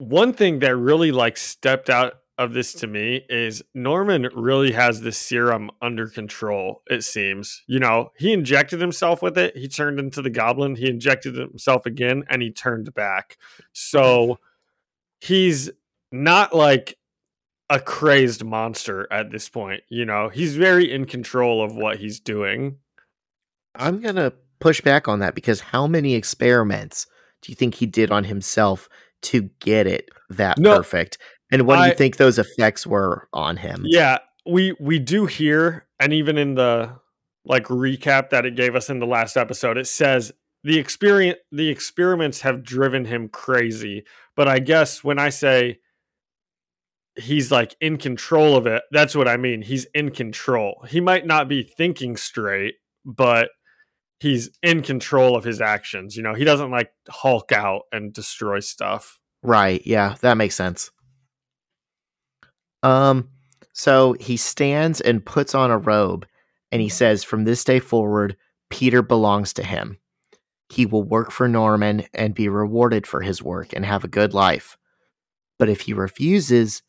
S2: one thing that really like stepped out of this to me is Norman really has this serum under control. It seems, you know, he injected himself with it. He turned into the goblin. He injected himself again, and he turned back. So he's not like a crazed monster at this point. You know, he's very in control of what he's doing.
S1: I'm gonna push back on that because how many experiments do you think he did on himself to get it that
S2: No,
S1: perfect? And what do you think those effects were on him?
S2: Yeah, we we do hear, and even in the like recap that it gave us in the last episode, it says the experience the experiments have driven him crazy. But I guess when I say he's like in control of it, that's what I mean. He's in control. He might not be thinking straight, but he's in control of his actions. You know, he doesn't like Hulk out and destroy stuff.
S1: Right. Yeah, that makes sense. Um, so he stands and puts on a robe and he says, From this day forward, Peter belongs to him. He will work for Norman and be rewarded for his work and have a good life. But if he refuses,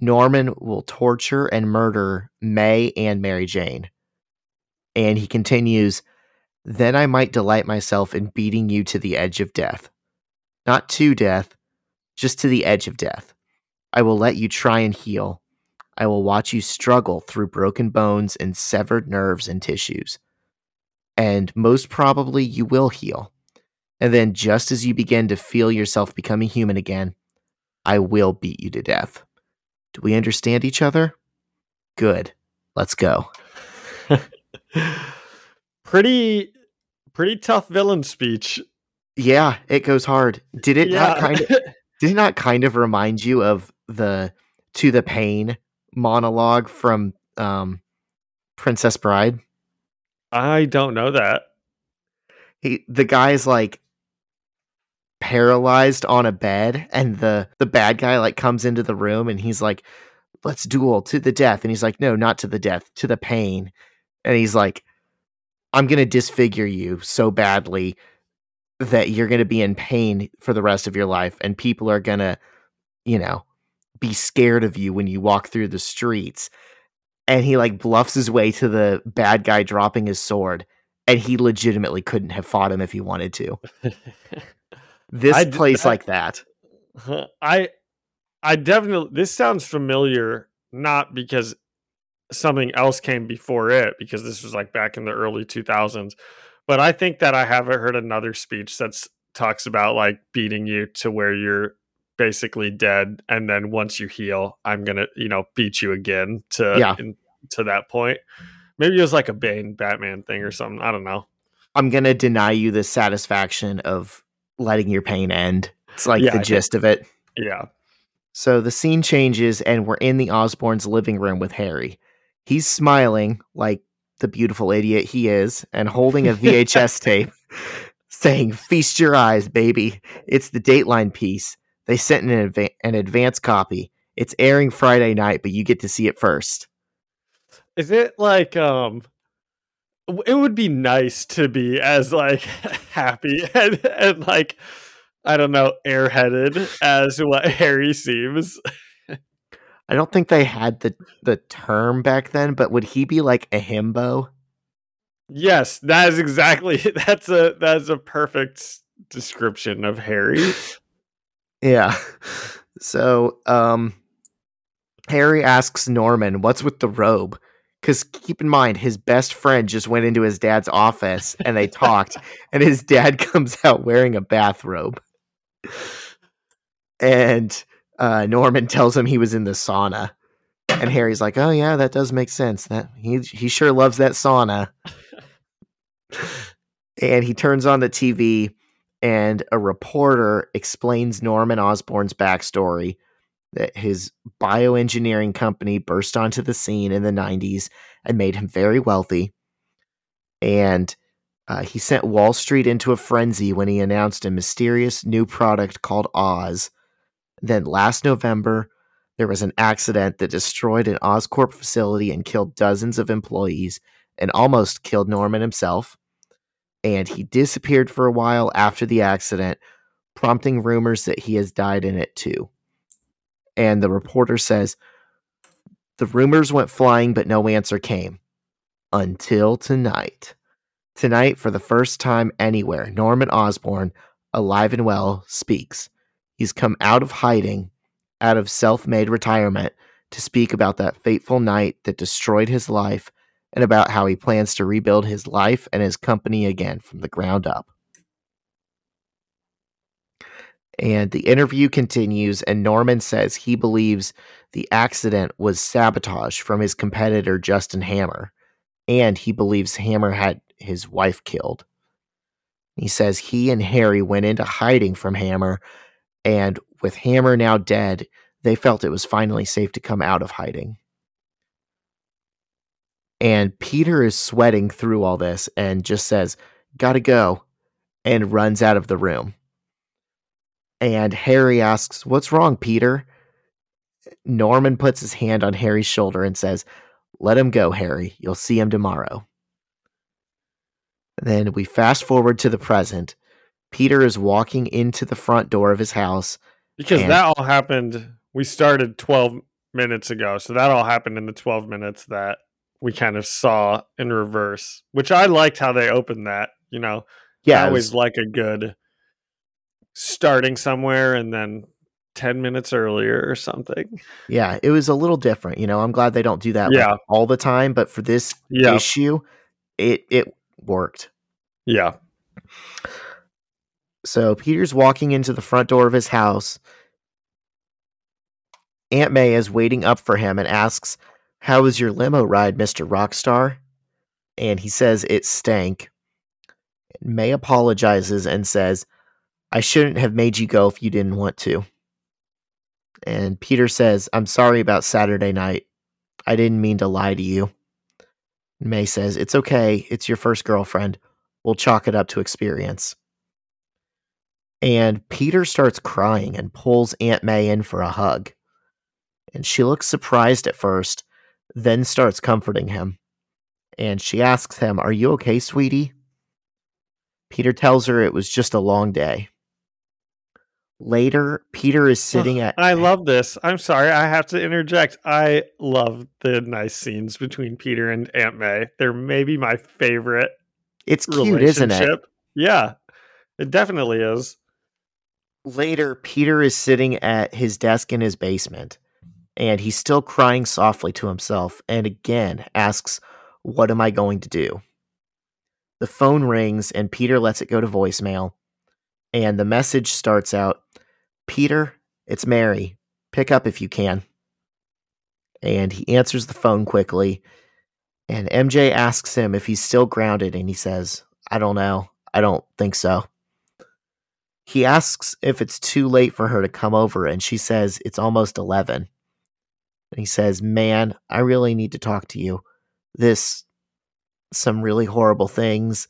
S1: Norman will torture and murder May and Mary Jane. And he continues, Then I might delight myself in beating you to the edge of death. Not to death, just to the edge of death. I will let you try and heal. I will watch you struggle through broken bones and severed nerves and tissues. And most probably you will heal. And then, just as you begin to feel yourself becoming human again, I will beat you to death. Do we understand each other? Good. Let's go.
S2: pretty pretty tough villain speech.
S1: Yeah, it goes hard. Did it yeah. not kind of did it not kind of remind you of the to the pain monologue from um Princess Bride?
S2: I don't know that.
S1: He the guy's like paralyzed on a bed and the the bad guy like comes into the room and he's like let's duel to the death and he's like no not to the death to the pain and he's like i'm going to disfigure you so badly that you're going to be in pain for the rest of your life and people are going to you know be scared of you when you walk through the streets and he like bluffs his way to the bad guy dropping his sword and he legitimately couldn't have fought him if he wanted to this I, plays like that.
S2: I I definitely this sounds familiar not because something else came before it because this was like back in the early 2000s but I think that I haven't heard another speech that talks about like beating you to where you're basically dead and then once you heal I'm going to you know beat you again to yeah. in, to that point. Maybe it was like a Bane Batman thing or something, I don't know.
S1: I'm going to deny you the satisfaction of letting your pain end. It's like yeah, the gist of it.
S2: Yeah.
S1: So the scene changes, and we're in the Osborns' living room with Harry. He's smiling like the beautiful idiot he is, and holding a VHS tape, saying, "Feast your eyes, baby! It's the Dateline piece. They sent an, adva- an advance copy. It's airing Friday night, but you get to see it first.
S2: Is it like um it would be nice to be as like happy and, and like I don't know, airheaded as what Harry seems.
S1: I don't think they had the the term back then, but would he be like a himbo?
S2: Yes, that is exactly that's a that's a perfect description of Harry.
S1: yeah. So, um Harry asks Norman, "What's with the robe?" because keep in mind his best friend just went into his dad's office and they talked and his dad comes out wearing a bathrobe and uh, norman tells him he was in the sauna and harry's like oh yeah that does make sense that he, he sure loves that sauna and he turns on the tv and a reporter explains norman osborn's backstory that his bioengineering company burst onto the scene in the 90s and made him very wealthy. And uh, he sent Wall Street into a frenzy when he announced a mysterious new product called Oz. Then last November, there was an accident that destroyed an Oscorp facility and killed dozens of employees and almost killed Norman himself. And he disappeared for a while after the accident, prompting rumors that he has died in it too and the reporter says the rumors went flying, but no answer came until tonight. Tonight, for the first time anywhere, Norman Osborn, alive and well, speaks. He's come out of hiding, out of self made retirement, to speak about that fateful night that destroyed his life and about how he plans to rebuild his life and his company again from the ground up. And the interview continues, and Norman says he believes the accident was sabotage from his competitor, Justin Hammer, and he believes Hammer had his wife killed. He says he and Harry went into hiding from Hammer, and with Hammer now dead, they felt it was finally safe to come out of hiding. And Peter is sweating through all this and just says, Gotta go, and runs out of the room. And Harry asks, What's wrong, Peter? Norman puts his hand on Harry's shoulder and says, Let him go, Harry. You'll see him tomorrow. Then we fast forward to the present. Peter is walking into the front door of his house.
S2: Because
S1: And-
S2: that all happened. We started 12 minutes ago. So that all happened in the 12 minutes that we kind of saw in reverse, which I liked how they opened that. You know,
S1: Yeah,
S2: I always
S1: was-
S2: like a good starting somewhere and then 10 minutes earlier or something.
S1: yeah, it was a little different. You know, I'm glad they don't do that like,
S2: Yeah.
S1: all the time, but for this
S2: Yeah.
S1: issue, it it worked.
S2: Yeah.
S1: So Peter's walking into the front door of his house. Aunt May is waiting up for him and asks, How was your limo ride, Mr. Rockstar? And he says it stank. May apologizes and says, I shouldn't have made you go if you didn't want to. And Peter says, I'm sorry about Saturday night. I didn't mean to lie to you. May says, It's okay. It's your first girlfriend. We'll chalk it up to experience. And Peter starts crying and pulls Aunt May in for a hug. And she looks surprised at first, then starts comforting him. And she asks him, Are you okay, sweetie? Peter tells her it was just a long day. Later, Peter is sitting at.
S2: I love this. I'm sorry, I have to interject. I love the nice scenes between Peter and Aunt May. They're maybe my favorite
S1: It's cute, isn't it?
S2: Yeah, it definitely is.
S1: Later, Peter is sitting at his desk in his basement, and he's still crying softly to himself, and again asks, What am I going to do? The phone rings, and Peter lets it go to voicemail, and the message starts out Peter, it's Mary. Pick up if you can. And he answers the phone quickly, and MJ asks him if he's still grounded, and he says, I don't know. I don't think so. He asks if it's too late for her to come over, and she says it's almost 11. And he says, Man, I really need to talk to you. This, some really horrible things.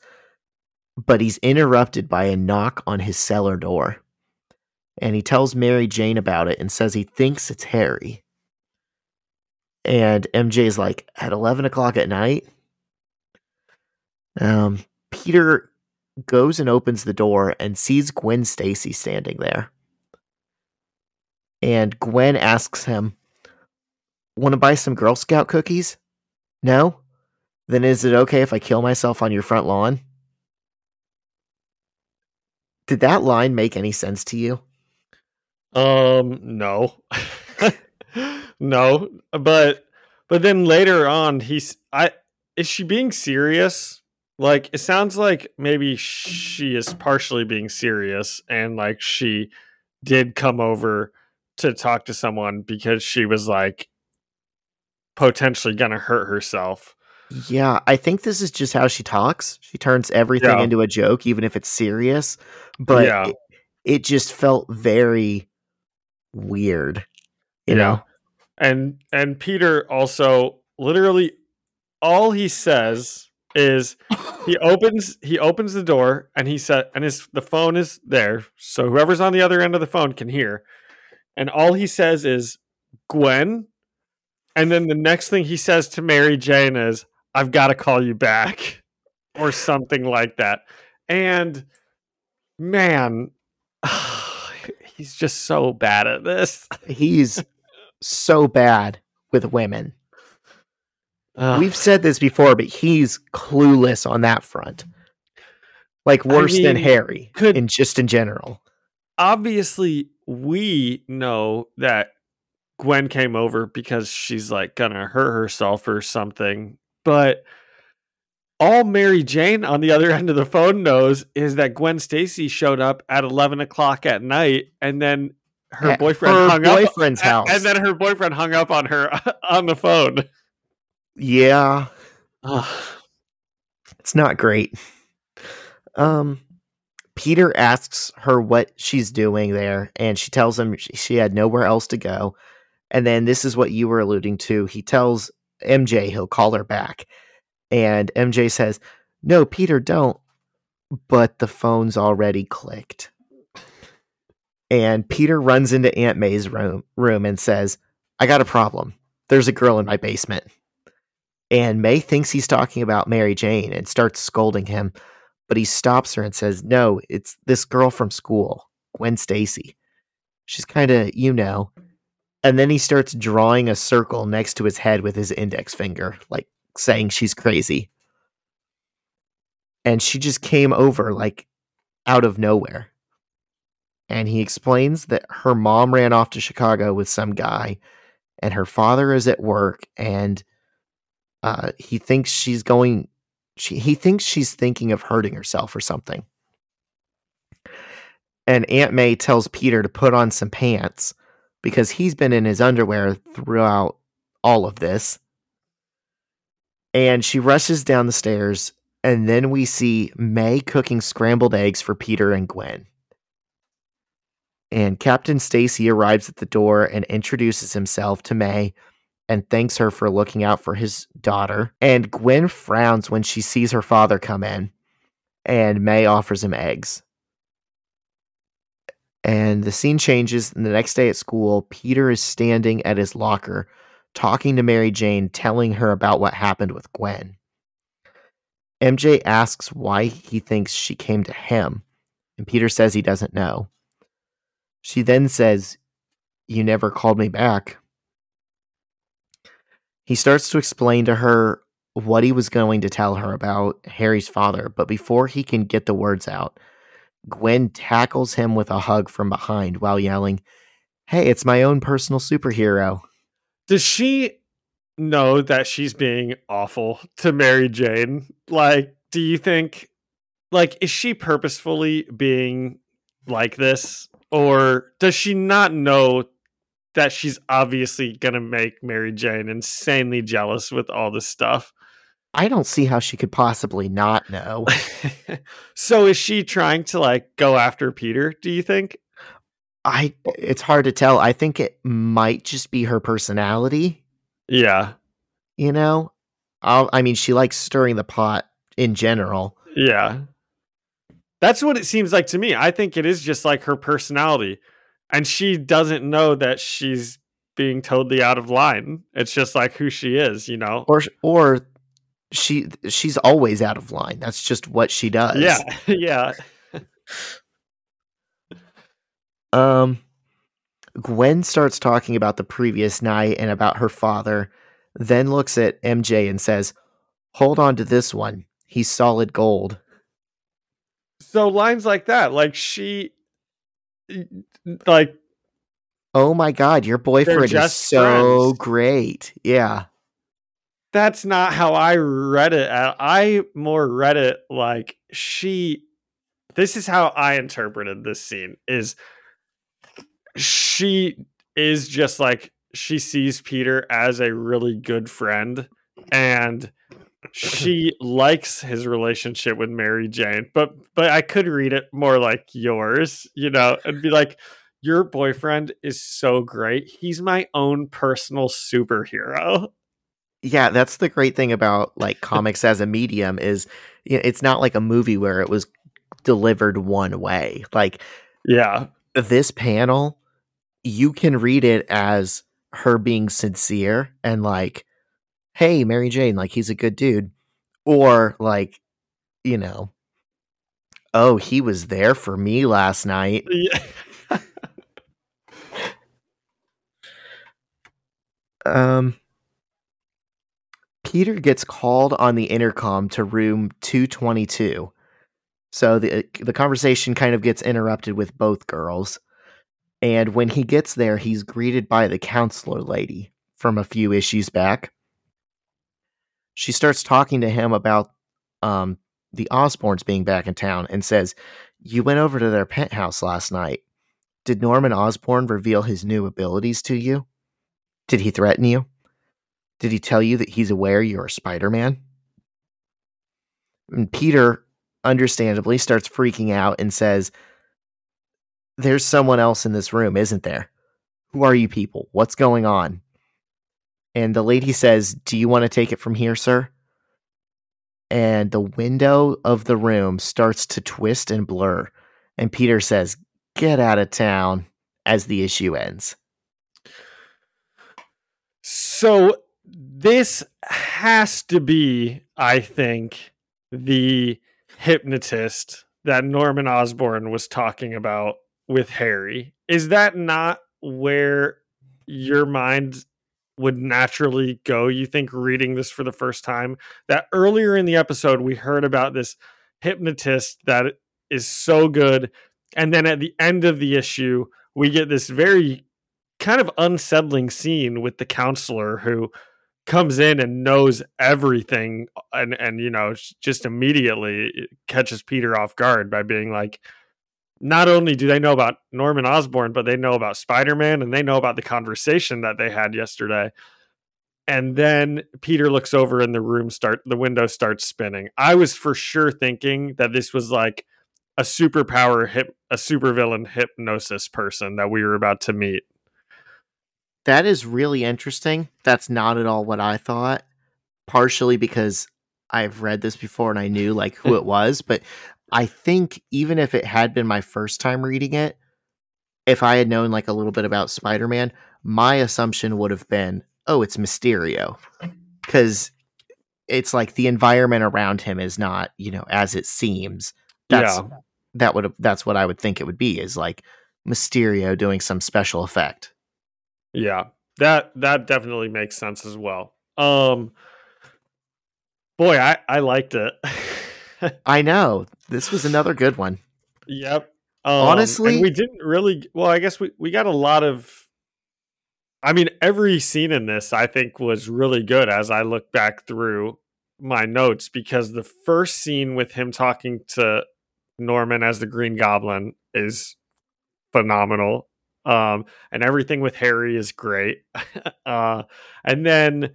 S1: But he's interrupted by a knock on his cellar door. And he tells Mary Jane about it and says he thinks it's Harry. And MJ's like, At 11 o'clock at night? Um, Peter goes and opens the door and sees Gwen Stacy standing there. And Gwen asks him, Want to buy some Girl Scout cookies? No? Then is it okay if I kill myself on your front lawn? Did that line make any sense to you?
S2: Um, no, no, but but then later on, he's I is she being serious? Like it sounds like maybe she is partially being serious, and like she did come over to talk to someone because she was like potentially gonna hurt herself.
S1: Yeah, I think this is just how she talks. She turns everything
S2: Yeah.
S1: into a joke, even if it's serious. But
S2: Yeah.
S1: it, it just felt very weird. You know?
S2: and and Peter also literally all he says is he opens he opens the door and he said and his the phone is there. So whoever's on the other end of the phone can hear. And all he says is Gwen? And then the next thing he says to Mary Jane is I've got to call you back or something like that. And man he's just so bad at this.
S1: He's so bad with women.
S2: Ugh.
S1: We've said this before, but he's clueless on that front. Like worse than
S2: mean,
S1: Harry,
S2: could-
S1: in just in general.
S2: obviously we know that Gwen came over because she's like gonna hurt herself or something, but all Mary Jane on the other end of the phone knows is that Gwen Stacy showed up at eleven o'clock at night, and then her
S1: At
S2: boyfriend
S1: her
S2: hung up,
S1: boyfriend's
S2: a-
S1: house.
S2: and then her boyfriend hung up on her on the phone.
S1: Yeah,
S2: Ugh.
S1: it's not great. Um, Peter asks her what she's doing there, and she tells him she had nowhere else to go. And then this is what you were alluding to. He tells MJ he'll call her back. And MJ says, No, Peter, don't. But the phone's already clicked. And Peter runs into Aunt May's room, room and says, I got a problem. There's a girl in my basement. And May thinks he's talking about Mary Jane and starts scolding him, but he stops her and says, No, it's this girl from school, Gwen Stacy. She's kind of, you know. And then he starts drawing a circle next to his head with his index finger, like saying she's crazy. And she just came over, like out of nowhere. And he explains that her mom ran off to Chicago with some guy, and her father is at work, and uh, he thinks she's going. She, he thinks she's thinking of hurting herself or something. And Aunt May tells Peter to put on some pants because he's been in his underwear throughout all of this. And she rushes down the stairs, and then we see May cooking scrambled eggs for Peter and Gwen. And Captain Stacy arrives at the door and introduces himself to May and thanks her for looking out for his daughter. And Gwen frowns when she sees her father come in, and May offers him eggs. And the scene changes, and the next day at school, Peter is standing at his locker talking to Mary Jane, telling her about what happened with Gwen. MJ asks why he thinks she came to him, and Peter says he doesn't know. She then says, You never called me back. He starts to explain to her what he was going to tell her about Harry's father, but before he can get the words out, Gwen tackles him with a hug from behind while yelling, Hey, it's my own personal superhero.
S2: Does she know that she's being awful to Mary Jane? Like, do you think, like, is she purposefully being like this? Or does she not know that she's obviously going to make Mary Jane insanely jealous with all this stuff.
S1: I don't see how she could possibly not know.
S2: so is she trying to like go after Peter, do you think?
S1: I it's hard to tell. I think it might just be her personality.
S2: Yeah.
S1: You know? I'll, I mean she likes stirring the pot in general.
S2: Yeah. That's what it seems like to me. I think it is just like her personality and she doesn't know that she's being totally out of line. It's just like who she is, you know.
S1: Or or she she's always out of line. That's just what she does.
S2: Yeah. yeah.
S1: um Gwen starts talking about the previous night and about her father, then looks at MJ and says, "Hold on to this one. He's solid gold."
S2: So lines like that, like she like
S1: oh my god your boyfriend is so friends. great yeah
S2: that's not how i read it i more read it like she this is how i interpreted this scene is she is just like she sees peter as a really good friend and she likes his relationship with Mary Jane, but but I could read it more like yours, you know, and be like, your boyfriend is so great. He's my own personal superhero.
S1: Yeah, that's the great thing about like comics as a medium is you know, it's not like a movie where it was delivered one way. Like
S2: yeah,
S1: this panel you can read it as her being sincere and like hey, Mary Jane, like he's a good dude. Or like, you know, oh, he was there for me last night. Yeah. um Peter gets called on the intercom to room 222. So the the conversation kind of gets interrupted with both girls. And when he gets there, he's greeted by the counselor lady from a few issues back she starts talking to him about um, the Osborns being back in town and says, You went over to their penthouse last night. Did Norman Osborn reveal his new abilities to you? Did he threaten you? Did he tell you that he's aware you're a Spider Man? And Peter understandably, starts freaking out and says, There's someone else in this room, isn't there? Who are you people? What's going on? And the lady says, Do you want to take it from here, sir? And the window of the room starts to twist and blur. And Peter says, Get out of town as the issue ends.
S2: So this has to be, I think, the hypnotist that Norman Osborn was talking about with Harry. Is that not where your mind would naturally go? You think reading this for the first time that earlier in the episode we heard about this hypnotist that is so good and then at the end of the issue we get this very kind of unsettling scene with the counselor who comes in and knows everything and and you know just immediately eh, catches Peter off guard by being like not only do they know about Norman Osborn but they know about Spider-Man and they know about the conversation that they had yesterday and then Peter looks over and the room start the window starts spinning I was for sure thinking that this was like a superpower hip a supervillain hypnosis person that we were about to meet
S1: that is really interesting. That's not at all what I thought. Partially because I've read this before and I knew like who it was, but I think even if it had been my first time reading it, if I had known like a little bit about Spider-Man, my assumption would have been, "Oh, it's Mysterio." Cuz it's like the environment around him is not, you know, as it seems. That's yeah. that would that's what I would think it would be is like Mysterio doing some special effect.
S2: Yeah, that that definitely makes sense as well. Um, boy, I I liked it.
S1: I know this was another good one.
S2: Yep. Um,
S1: Honestly,
S2: we didn't really. Well, I guess we we got a lot of. I mean, every scene in this I think was really good as I look back through my notes because the first scene with him talking to Norman as the Green Goblin is phenomenal um, and everything with Harry is great. uh, and then,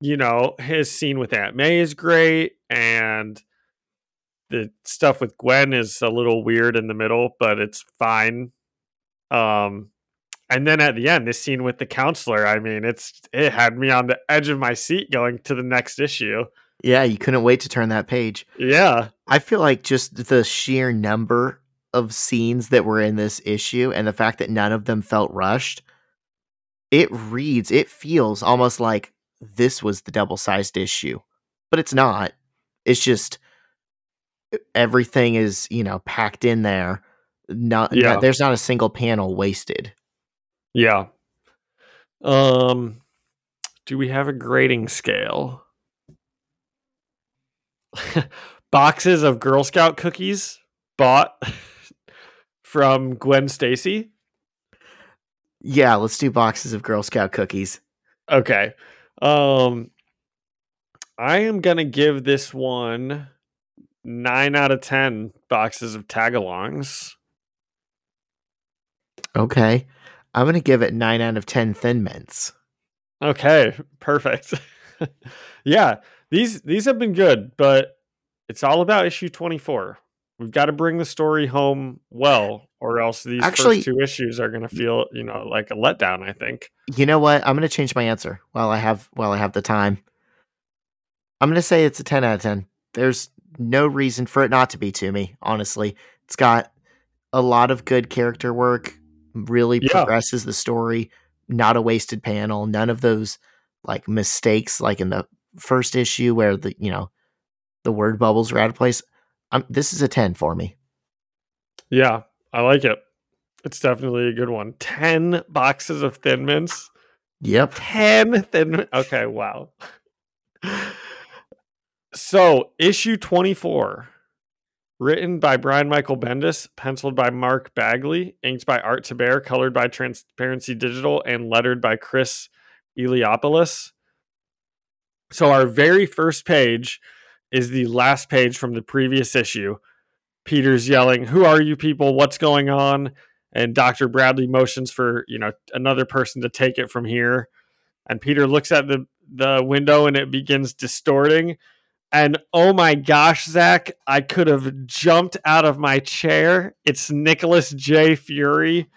S2: you know, his scene with Aunt May is great, and the stuff with Gwen is a little weird in the middle, but it's fine. Um, and then at the end, this scene with the counselor, I mean, it's it had me on the edge of my seat going to the next issue.
S1: Yeah, you couldn't wait to turn that page.
S2: Yeah.
S1: I feel like just the sheer number of scenes that were in this issue and the fact that none of them felt rushed, it reads, it feels almost like this was the double sized issue, but it's not. It's just everything is, you know, packed in there. Not, yeah. Not, there's not a single panel wasted.
S2: Yeah. Um, do we have a grading scale? Boxes of Girl Scout cookies bought from Gwen Stacy?
S1: Yeah, let's do boxes of Girl Scout cookies.
S2: Okay. Um I am going to give this one 9 out of 10 boxes of tagalongs.
S1: Okay. I'm going to give it 9 out of 10 thin mints.
S2: Okay, perfect. yeah, these these have been good, but it's all about issue 24 we've got to bring the story home well, or else these Actually, first two issues are going to feel, you know, like a letdown. I think.
S1: You know what? I'm going to change my answer while I have while I have the time. I'm going to say it's a 10 out of 10. There's no reason for it not to be to me. Honestly, it's got a lot of good character work. Really yeah. progresses the story. Not a wasted panel. None of those like mistakes, like in the first issue where the you know the word bubbles are out of place. I'm, this is a 10 for me.
S2: Yeah, I like it. It's definitely a good one. 10 boxes of Thin Mints.
S1: Yep.
S2: 10 Thin Okay, wow. So, issue 24, written by Brian Michael Bendis, penciled by Mark Bagley, inked by Art Thibert, colored by Transparency Digital, and lettered by Chris Eliopoulos. So, our very first page is the last page from the previous issue. Peter's yelling, "Who are you people? What's going on?" And Dr. Bradley motions for, you know, another person to take it from here. And Peter looks at the the window and it begins distorting And oh my gosh, Zach, I could have jumped out of my chair. It's Nicholas J. Fury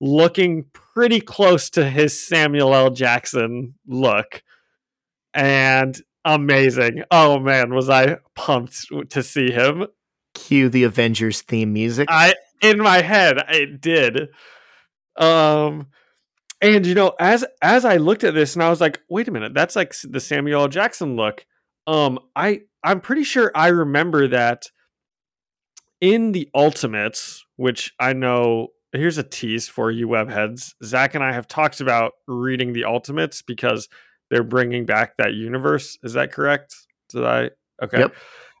S2: looking pretty close to his Samuel L. Jackson look. And amazing. Oh man, was I pumped to see him.
S1: Cue the Avengers theme music.
S2: I in my head, it did. Um and you know, as as I looked at this and I was like, wait a minute, that's like the Samuel L. Jackson look. Um, I I'm pretty sure I remember that in the Ultimates, which I know here's a tease for you webheads. Zach and I have talked about reading the Ultimates because they're bringing back that universe. Is that correct? Did I? Okay. Yep.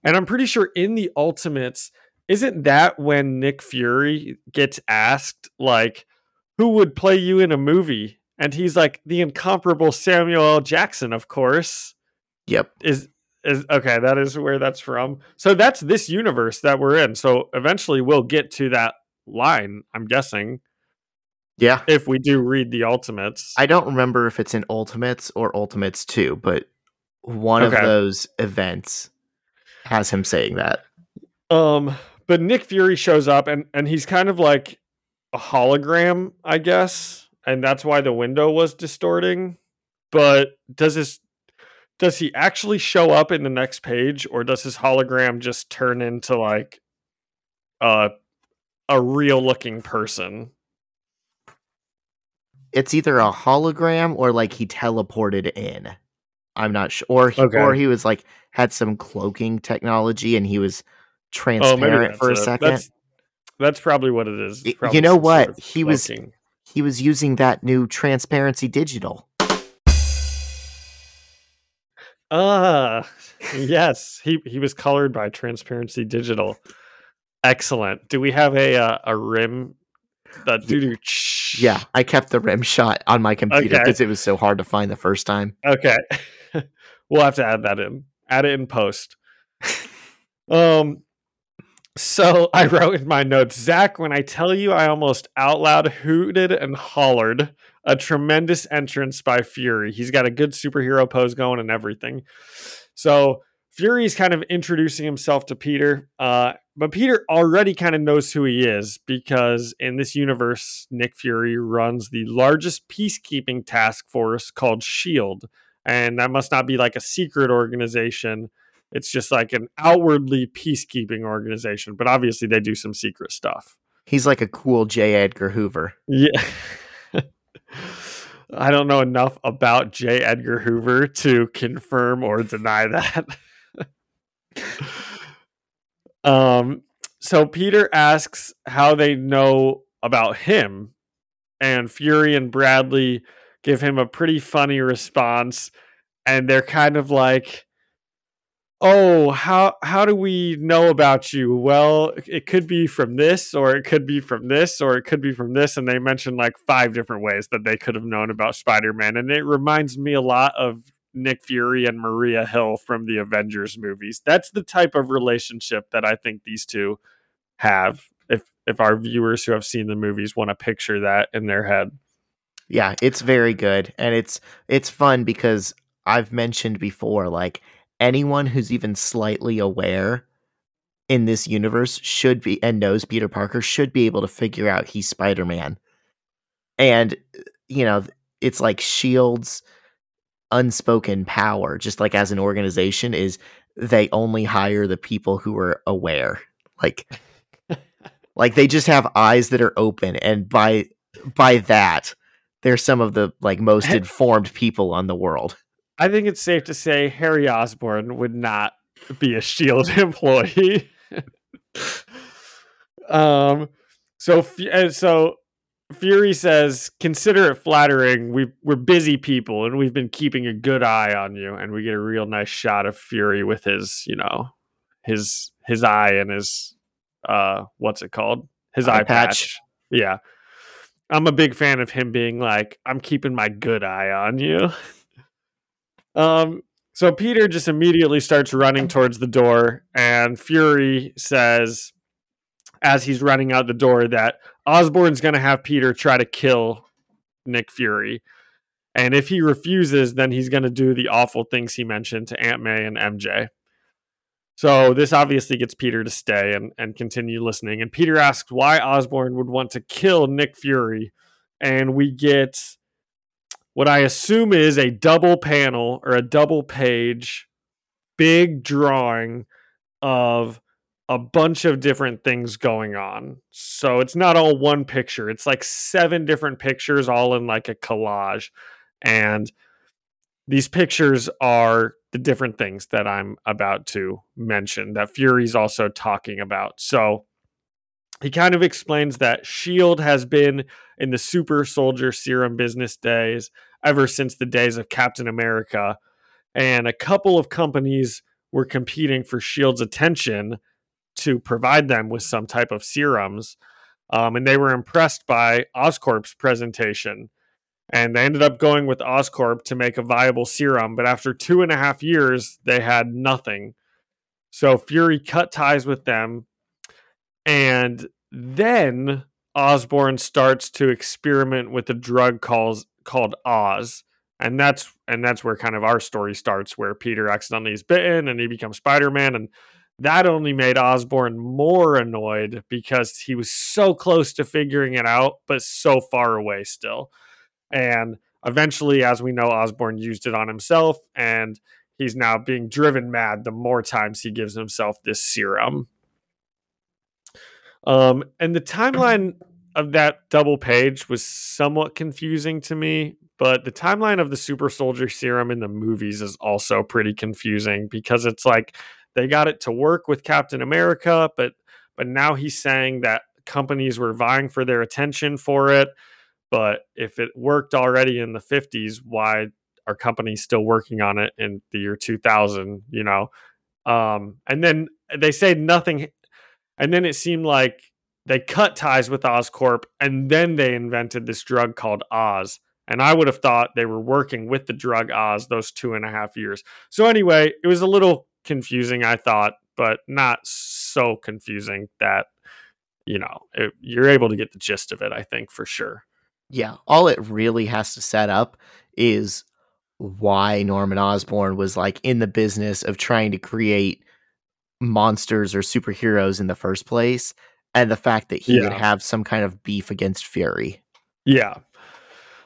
S2: And I'm pretty sure in the Ultimates, isn't that when Nick Fury gets asked like, "Who would play you in a movie?" And he's like, "The incomparable Samuel L. Jackson, of course."
S1: Yep.
S2: Is is okay. That is where that's from. So that's this universe that we're in. So eventually we'll get to that line. I'm guessing.
S1: Yeah.
S2: If we do read the Ultimates,
S1: I don't remember if it's in Ultimates or Ultimates Two, but one okay. of those events has him saying that.
S2: Um, but Nick Fury shows up and and he's kind of like a hologram, I guess, and that's why the window was distorting. But does this does he actually show up in the next page or does his hologram just turn into like a a real looking person?
S1: It's either a hologram or like he teleported in. I'm not sure or he, okay. or he was like had some cloaking technology and he was oh, transparent oh, for a it. second.
S2: That's, that's probably what it is.
S1: You know what sort of he was he was using that new transparency digital
S2: uh, yes. He he was colored by Transparency Digital. Excellent. Do we have a uh, a rim? That doo
S1: Yeah, I kept the rim shot on my computer because okay. it was so hard to find the first time.
S2: Okay, we'll have to add that in. Add it in post. um. So I wrote in my notes, Zach, when I tell you I almost out loud hooted and hollered a tremendous entrance by Fury. He's got a good superhero pose going and everything. So Fury's kind of introducing himself to Peter, uh, but Peter already kind of knows who he is because in this universe, Nick Fury runs the largest peacekeeping task force called SHIELD. And that must not be like a secret organization. It's just like an outwardly peacekeeping organization, but obviously they do some secret stuff.
S1: He's like a cool J. Edgar Hoover.
S2: Yeah. I don't know enough about J. Edgar Hoover to confirm or deny that. um, so Peter asks how they know about him, and Fury and Bradley give him a pretty funny response, and they're kind of like, oh how how do we know about you? Well it could be from this or it could be from this or it could be from this and they mentioned like five different ways that they could have known about spider-man and it reminds me a lot of nick fury and maria hill from the avengers movies. That's the type of relationship that i think these two have if if our viewers who have seen the movies want to picture that in their head.
S1: Yeah it's very good and it's it's fun because i've mentioned before like anyone who's even slightly aware in this universe should be and knows Peter Parker should be able to figure out he's Spider-Man. And you know, it's like Shield's unspoken power just like as an organization is they only hire the people who are aware. Like like they just have eyes that are open and by by that they're some of the like most informed people on the world.
S2: I think it's safe to say Harry Osborn would not be a Shield employee. um, so so Fury says, "Consider it flattering. We we're busy people, and we've been keeping a good eye on you." And we get a real nice shot of Fury with his, you know, his his eye and his uh, what's it called? His eye, eye patch. patch. Yeah, I'm a big fan of him being like, "I'm keeping my good eye on you." Um, so Peter just immediately starts running towards the door, and Fury says, as he's running out the door, that Osborn's going to have Peter try to kill Nick Fury. And if he refuses, then he's going to do the awful things he mentioned to Aunt May and MJ. So this obviously gets Peter to stay and, and continue listening. And Peter asks why Osborn would want to kill Nick Fury. And we get what I assume is a double panel or a double page, big drawing of a bunch of different things going on. So it's not all one picture. It's like seven different pictures all in like a collage. And these pictures are the different things that I'm about to mention that Fury's also talking about. So he kind of explains that S.H.I.E.L.D. has been in the super soldier serum business days ever since the days of Captain America. And a couple of companies were competing for S.H.I.E.L.D.'s attention to provide them with some type of serums. Um, and they were impressed by Oscorp's presentation and they ended up going with Oscorp to make a viable serum. But after two and a half years, they had nothing. So Fury cut ties with them, and then Osborn starts to experiment with a drug calls called Oz, and that's and that's where kind of our story starts, where Peter accidentally is bitten and he becomes Spider Man, and that only made Osborn more annoyed because he was so close to figuring it out, but so far away still. And eventually, as we know, Osborn used it on himself, and he's now being driven mad the more times he gives himself this serum. Um, and the timeline of that double page was somewhat confusing to me, but the timeline of the super soldier serum in the movies is also pretty confusing because it's like they got it to work with Captain America, but but now he's saying that companies were vying for their attention for it but if it worked already in the 50s, why are companies still working on it in the year 2000? You know, um, and then they say nothing, and then it seemed like they cut ties with Oscorp, and then they invented this drug called Oz. And I would have thought they were working with the drug Oz those two and a half years. So anyway, it was a little confusing, I thought, but not so confusing that you know it, you're able to get the gist of it. I think for sure.
S1: Yeah, all it really has to set up is why Norman Osborn was like in the business of trying to create monsters or superheroes in the first place and the fact that he yeah. would have some kind of beef against Fury.
S2: Yeah.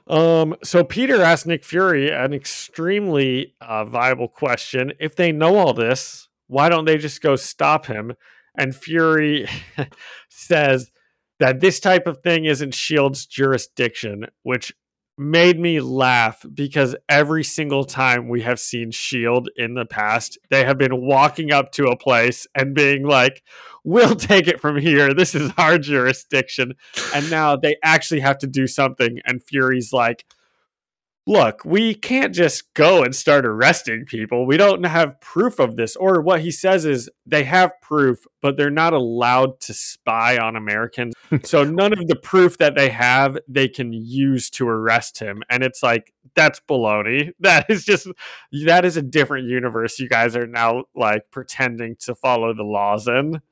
S2: Um so Peter asked Nick Fury an extremely uh, viable question. If they know all this, why don't they just go stop him? And Fury says that this type of thing isn't Shield's jurisdiction, which made me laugh because every single time we have seen Shield in the past, they have been walking up to a place and being like, "We'll take it from here. This is our jurisdiction." And now they actually have to do something and Fury's like, look, we can't just go and start arresting people. We don't have proof of this. Or what he says is they have proof, but they're not allowed to spy on Americans. so none of the proof that they have, they can use to arrest him. And it's like, that's baloney. That is just, that is a different universe. You guys are now like pretending to follow the laws in.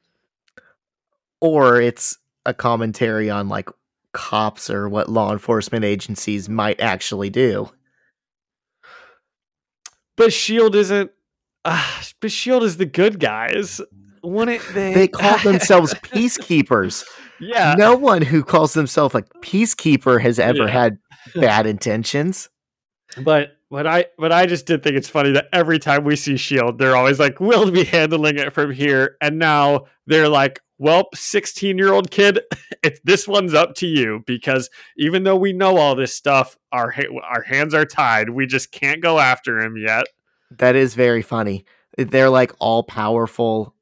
S1: Or it's a commentary on like cops or what law enforcement agencies might actually do.
S2: But Shield isn't. Uh, but Shield is the good guys. Wouldn't they?
S1: They call themselves peacekeepers.
S2: Yeah.
S1: No one who calls themselves a peacekeeper has ever yeah. had bad intentions.
S2: But but I but I just did think it's funny that every time we see Shield, they're always like, "We'll be handling it from here," and now they're like, well, 16 year old kid, if this one's up to you because even though we know all this stuff, our our hands are tied. We just can't go after him yet.
S1: That is very funny. They're like all powerful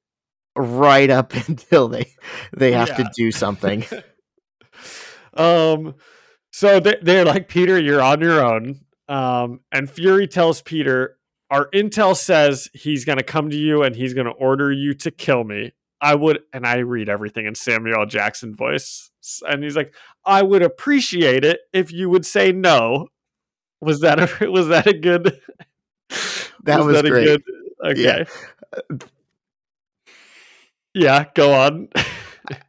S1: right up until they they have yeah. to do something.
S2: um so they, they're like Peter, you're on your own. Um and Fury tells Peter, our intel says he's going to come to you and he's going to order you to kill me. I would, and I read everything in Samuel Jackson voice, and he's like, I would appreciate it if you would say no. Was that a was that a good?
S1: That was, was that great. Good,
S2: okay. Yeah. yeah, go on.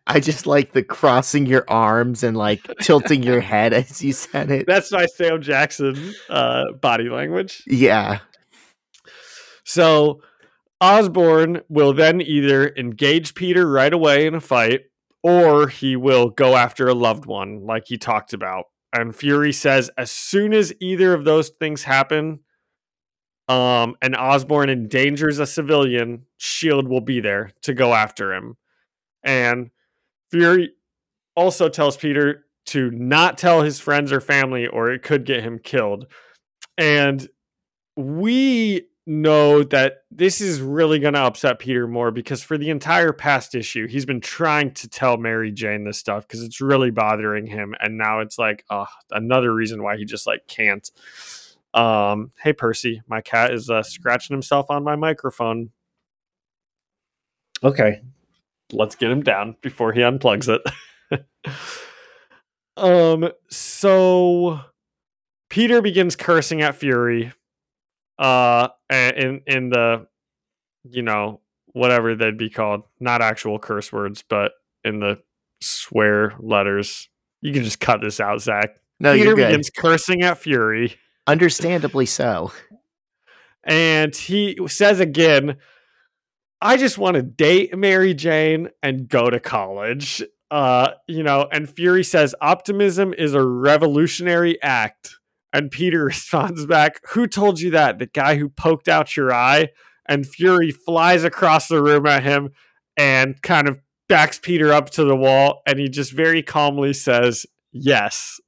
S1: I just like the crossing your arms and like tilting your head as you said it.
S2: That's my Sam Jackson uh, body language.
S1: Yeah.
S2: So Osborn will then either engage Peter right away in a fight or he will go after a loved one, like he talked about. And Fury says as soon as either of those things happen, um, and Osborn endangers a civilian, Shield will be there to go after him. And Fury also tells Peter to not tell his friends or family, or it could get him killed. And we know that this is really going to upset Peter more because for the entire past issue, he's been trying to tell Mary Jane this stuff because it's really bothering him. And now it's like, oh, another reason why he just like can't. Um, hey Percy, my cat is uh, scratching himself on my microphone. Okay, let's get him down before he unplugs it. um, so Peter begins cursing at Fury uh in in the you know whatever they'd be called not actual curse words but in the swear letters. You can just cut this out zach.
S1: No,
S2: peter
S1: you're good.
S2: begins cursing at fury.
S1: Understandably so.
S2: and he says again i just want to date mary jane and go to college. Uh you know and fury says optimism is a revolutionary act and peter responds back who told you that? The guy who poked out your eye? And fury flies across the room at him and kind of backs peter up to the wall and he just very calmly says yes.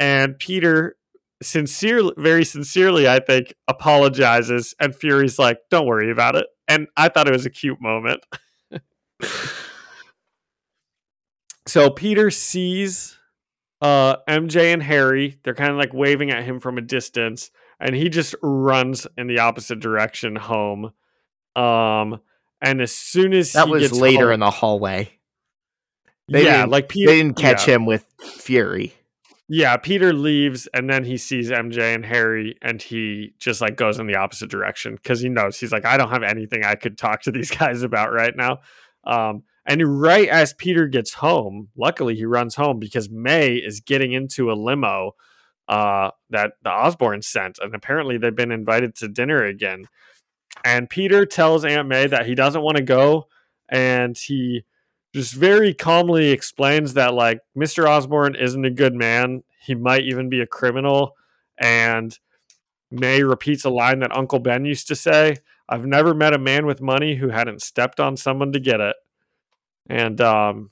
S2: And peter sincerely very sincerely i think apologizes and fury's like don't worry about it. And i thought it was a cute moment. So peter sees uh mj and harry they're kind of like waving at him from a distance and he just runs in the opposite direction home um and as soon as
S1: That
S2: he
S1: was
S2: gets
S1: later
S2: home-
S1: in the hallway. they
S2: yeah like peter
S1: They didn't catch
S2: yeah.
S1: him with Fury.
S2: Yeah, Peter leaves and then he sees MJ and Harry and he just like goes in the opposite direction because he knows he's like, I don't have anything I could talk to these guys about right now. Um, and right as Peter gets home, luckily he runs home because May is getting into a limo uh, that the Osborn sent. And apparently they've been invited to dinner again. And Peter tells Aunt May that he doesn't want to go and he just very calmly explains that like Mr. Osborn isn't a good man. He might even be a criminal. And May repeats a line that Uncle Ben used to say I've never met a man with money who hadn't stepped on someone to get it. And um,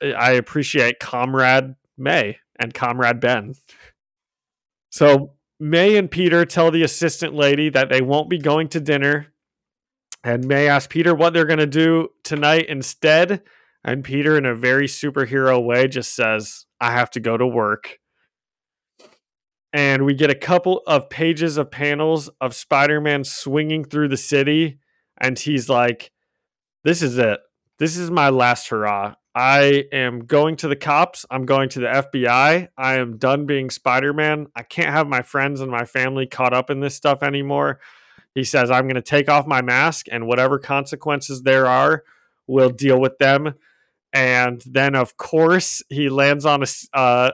S2: I, appreciate Comrade May and Comrade Ben. So May and Peter tell the assistant lady that they won't be going to dinner. And May asks Peter what they're going to do tonight instead. And Peter, in a very superhero way, just says, I have to go to work. And we get a couple of pages of panels of Spider Man swinging through the city. And he's like, This is it. This is my last hurrah. I am going to the cops. I'm going to the FBI. I am done being Spider Man. I can't have my friends and my family caught up in this stuff anymore. He says, I'm going to take off my mask, and whatever consequences there are, we'll deal with them and then of course he lands on a uh,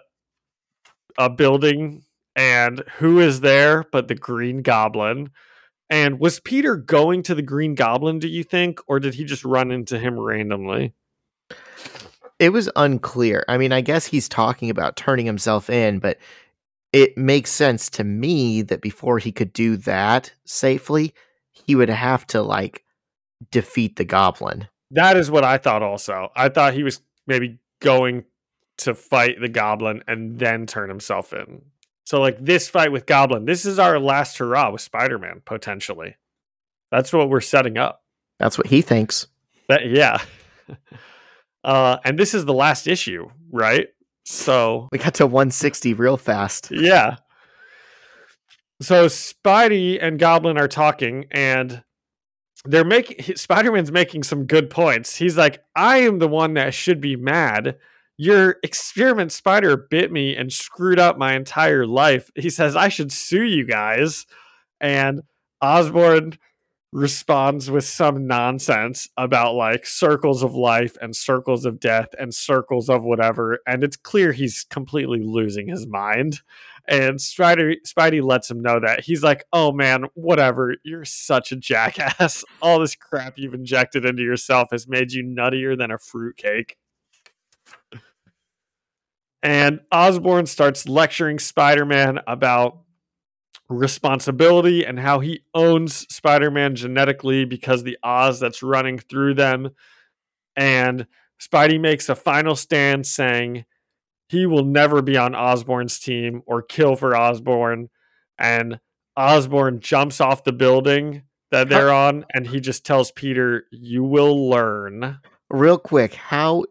S2: a building and who is there but the green goblin and was peter going to the green goblin do you think or did he just run into him randomly
S1: It was unclear. I mean, I guess he's talking about turning himself in, but it makes sense to me that before he could do that safely, he would have to like defeat the goblin.
S2: that is what i thought also i thought he was maybe going to fight the goblin and then turn himself in so like this fight with goblin this is our last hurrah with spider-man potentially that's what we're setting up
S1: That's what he thinks.
S2: That yeah. Uh, and this is the last issue, right? So
S1: We got to 160 real fast.
S2: yeah. So Spidey and Goblin are talking, and they're making Spider-Man's making some good points. He's like, "I am the one that should be mad. Your experiment spider bit me and screwed up my entire life." He says, "I should sue you guys." And Osborn responds with some nonsense about like circles of life and circles of death and circles of whatever and it's clear he's completely losing his mind And Spidey, Spidey lets him know that. He's like, oh man, whatever. You're such a jackass. All this crap you've injected into yourself has made you nuttier than a fruitcake. And Osborn starts lecturing Spider Man about responsibility and how he owns Spider Man genetically because the Oz that's running through them. And Spidey makes a final stand saying he will never be on Osborn's team or kill for Osborn. And Osborn jumps off the building that they're on and he just tells Peter, You will learn.
S1: Real quick, how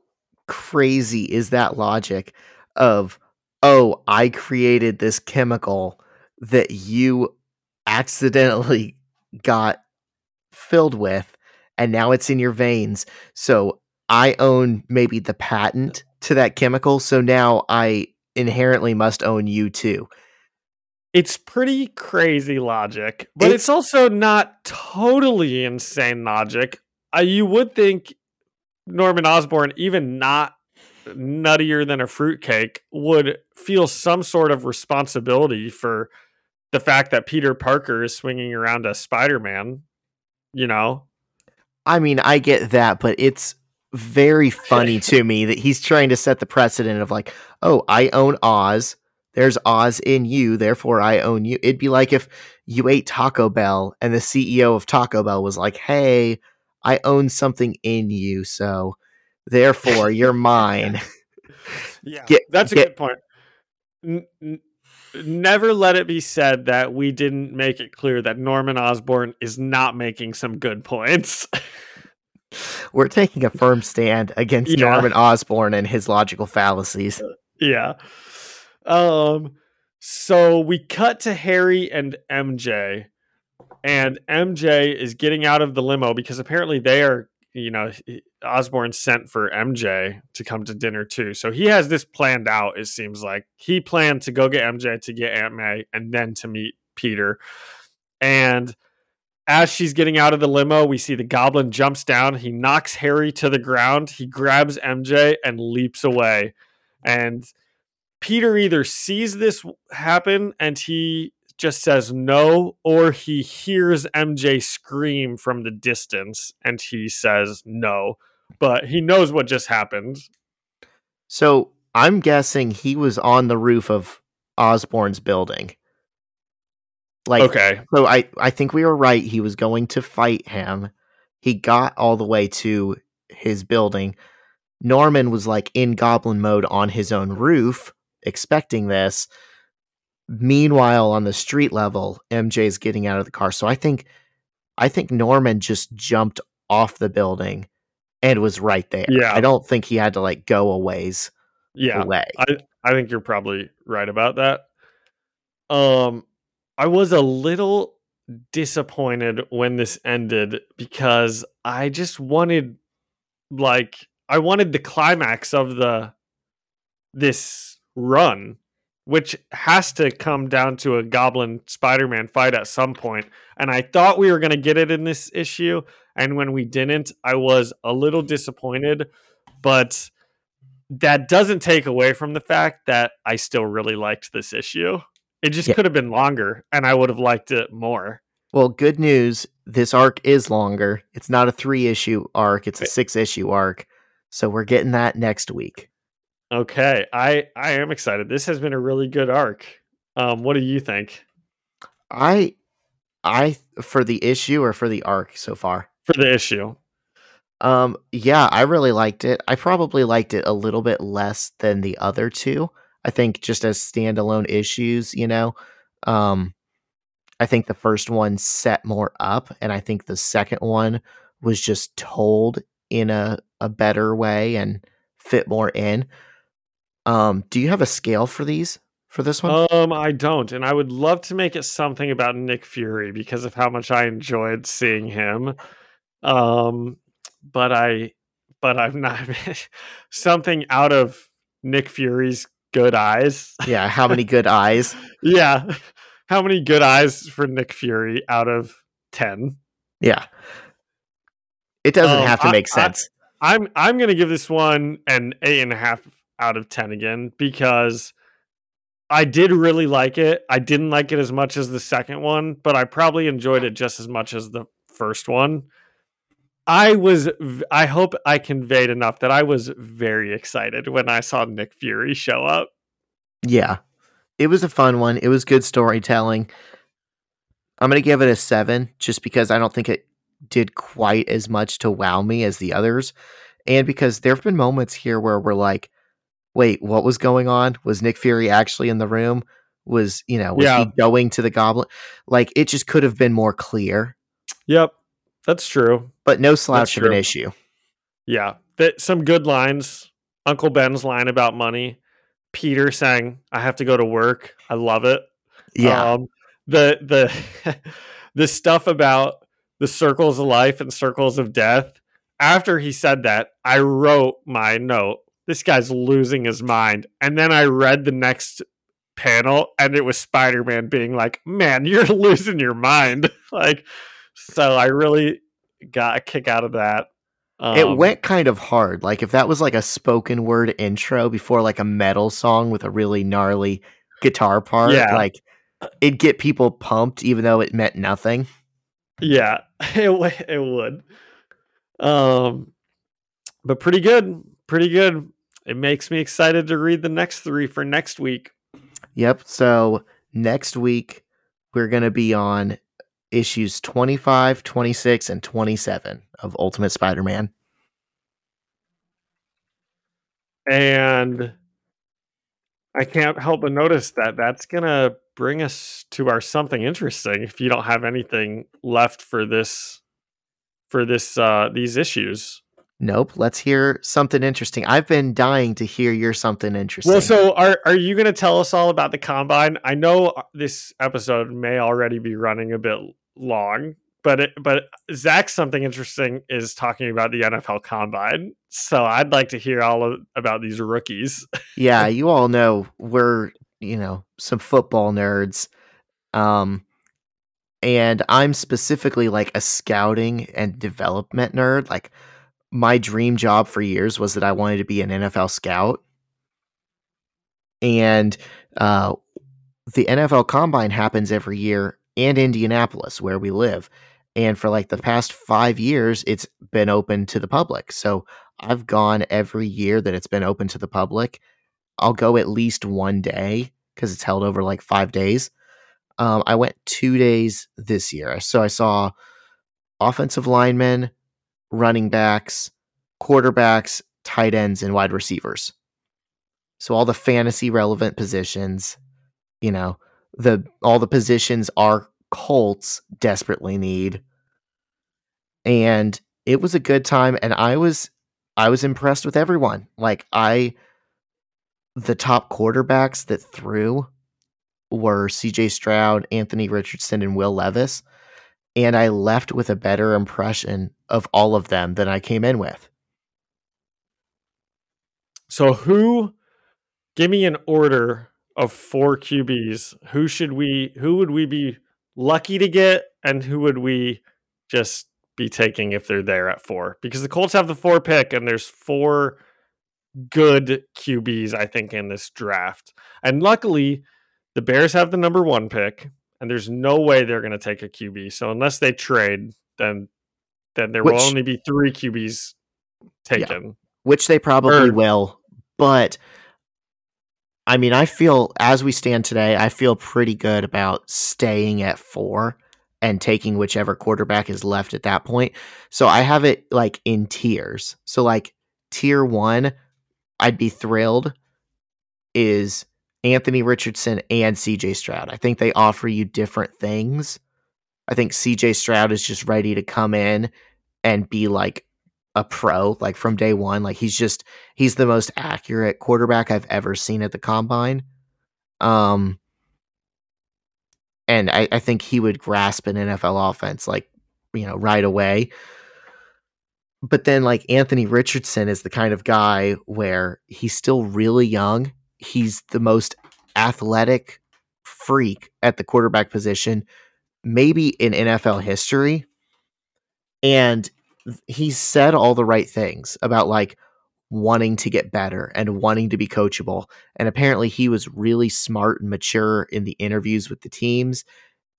S1: crazy is that logic of, oh, I created this chemical that you accidentally got filled with and now it's in your veins. So I own maybe the patent to that chemical. So now I inherently must own you too.
S2: It's pretty crazy logic, but it's, it's also not totally insane logic. Uh, you would think Norman Osborn, even not nuttier than a fruitcake, would feel some sort of responsibility for the fact that Peter Parker is swinging around a Spider Man, you know?
S1: I mean, I get that, but it's very funny to me that he's trying to set the precedent of like, oh, I own Oz. There's Oz in you, therefore I own you. It'd be like if you ate Taco Bell and the CEO of Taco Bell was like, hey, I own something in you, so therefore you're mine.
S2: yeah, get, that's a get, good point. N- n- never let it be said that we didn't make it clear that Norman Osborn is not making some good points.
S1: We're taking a firm stand against yeah. Norman Osborn and his logical fallacies.
S2: Yeah. Um so we cut to Harry and MJ and MJ is getting out of the limo because apparently they are you know, Osborn sent for MJ to come to dinner too. So he has this planned out, it seems like. He planned to go get MJ to get Aunt May and then to meet Peter. And as she's getting out of the limo, we see the goblin jumps down. He knocks Harry to the ground. He grabs MJ and leaps away. And Peter either sees this happen and he just says no, or he hears MJ scream from the distance and he says no, but he knows what just happened.
S1: So I'm guessing he was on the roof of Osborn's building. Like, okay. So I, I think we were right. He was going to fight him. He got all the way to his building. Norman was like in goblin mode on his own roof, expecting this. Meanwhile, on the street level, MJ's getting out of the car. So I think I think Norman just jumped off the building and was right there. Yeah. I don't think he had to like go a ways
S2: yeah, away. I, I think you're probably right about that. Um I was a little disappointed when this ended because I just wanted like I wanted the climax of the this run which has to come down to a Goblin Spider Man fight at some. And I thought we were going to get it in this issue. And when we didn't, I was a little disappointed. But that doesn't take away from the fact that I still really liked this issue. It just yeah. could have been longer, and I would have liked it more.
S1: Well, good news. This arc is longer. It's not a three issue arc, it's a six issue arc. So we're getting that next week.
S2: Okay, I I am excited. This has been a really good arc. Um, what do you think?
S1: I I for the issue or for the arc so far?
S2: For the issue.
S1: Um yeah, I really liked it. I probably liked it a little bit less than the other two. I think just as standalone issues, you know. Um I think the first one set more up and I think the second one was just told in a a better way and fit more in. Um, do you have a scale for these for this one?
S2: Um, I don't, and I would love to make it something about Nick Fury because of how much I enjoyed seeing him. Um, but I, but I'm not something out of Nick Fury's good eyes.
S1: Yeah, how many good eyes?
S2: yeah, how many good eyes for Nick Fury out of ten?
S1: Yeah, it doesn't um, have to make sense.
S2: I, I'm I'm gonna give this one an eight and a half out of 10 again because I did really like it. I didn't like it as much as the second one, but I probably enjoyed it just as much as the first one. I was I hope I conveyed enough that I was very excited when I saw Nick Fury show up.
S1: Yeah. It was a fun one. It was good storytelling. I'm going to give it a 7 just because I don't think it did quite as much to wow me as the others and because there've been moments here where we're like wait, what was going on? Was Nick Fury actually in the room? Was, you know, was
S2: Yeah.
S1: he going to the goblin? Like it just could have been more clear,
S2: Yep. That's true.
S1: but no slouch of an issue.
S2: Yeah. That some good lines. Uncle Ben's line about money. Peter saying, I have to go to work. I love it.
S1: Yeah.
S2: Um, the the the stuff about the circles of life and circles of death. After he said that, I wrote my note. This guy's losing his mind. And then I read the next panel and it was Spider-Man being like, "Man, you're losing your mind." like so I really got a kick out of that.
S1: it
S2: Um,
S1: went kind of hard. Like if that was like a spoken word intro before like a metal song with a really gnarly guitar part,
S2: Yeah.
S1: like it'd get people pumped even though it meant nothing.
S2: Yeah, it w- it would. Um, but pretty good, pretty good. It makes me excited to read the next three for next week.
S1: Yep. So next week we're going to be on issues 25, 26 and 27 of Ultimate Spider-Man.
S2: And I can't help but notice that that's gonna bring us to our something interesting. If you don't have anything left for this, for this, uh, these issues.
S1: Nope. Let's hear something interesting. I've been dying to hear your something interesting.
S2: Well, so are are you going to tell us all about the combine? I know uh, this episode may already be running a bit long, but it, but Zach something interesting is talking about the NFL combine. So I'd like to hear all of, about these rookies.
S1: yeah, you all know we're, you know, some football nerds. Um and I'm specifically like a scouting and development nerd. Like my dream job for years was that I wanted to be an NFL scout. And uh the NFL combine happens every year in Indianapolis where we live. And for like the past 5 years it's been open to the public. So I've gone every year that it's been open to the public. I'll go at least one day because it's held over like five days. Um, I went two days this year. So I saw offensive linemen, running backs, quarterbacks, tight ends, and wide receivers. So all the fantasy relevant positions, you know, the all the positions our Colts desperately need. And it was a good time and I was I was impressed with everyone. Like I the top quarterbacks that threw were CJ Stroud, Anthony Richardson, and Will Levis. And I left with a better impression of all of them than I came in with.
S2: So who? Give me an order of four QBs. Who should we? Who would we be lucky to get, and who would we just be taking if they're there at four? Because the Colts have the four pick, and there's four good QBs I think in this draft, and luckily the Bears have the number one pick, and there's no way they're going to take a QB. So unless they trade, then then there will only be three QBs taken.
S1: which they probably
S2: Or-
S1: will. But I mean, I feel as we stand today, I feel pretty good about staying at four and taking whichever quarterback is left at that point. So I have it like in tiers. So like tier one, I'd be thrilled is Anthony Richardson and CJ Stroud. I think they offer you different things. I think CJ Stroud is just ready to come in and be like a pro, like from day one. Like he's just he's the most accurate quarterback I've ever seen at the combine. Um and I, I think he would grasp an NFL offense like, you know, right away. But then like Anthony Richardson is the kind of guy where he's still really young. He's the most athletic freak at the quarterback position, maybe in NFL history. And he said all the right things about like wanting to get better and wanting to be coachable. And apparently, he was really smart and mature in the interviews with the teams.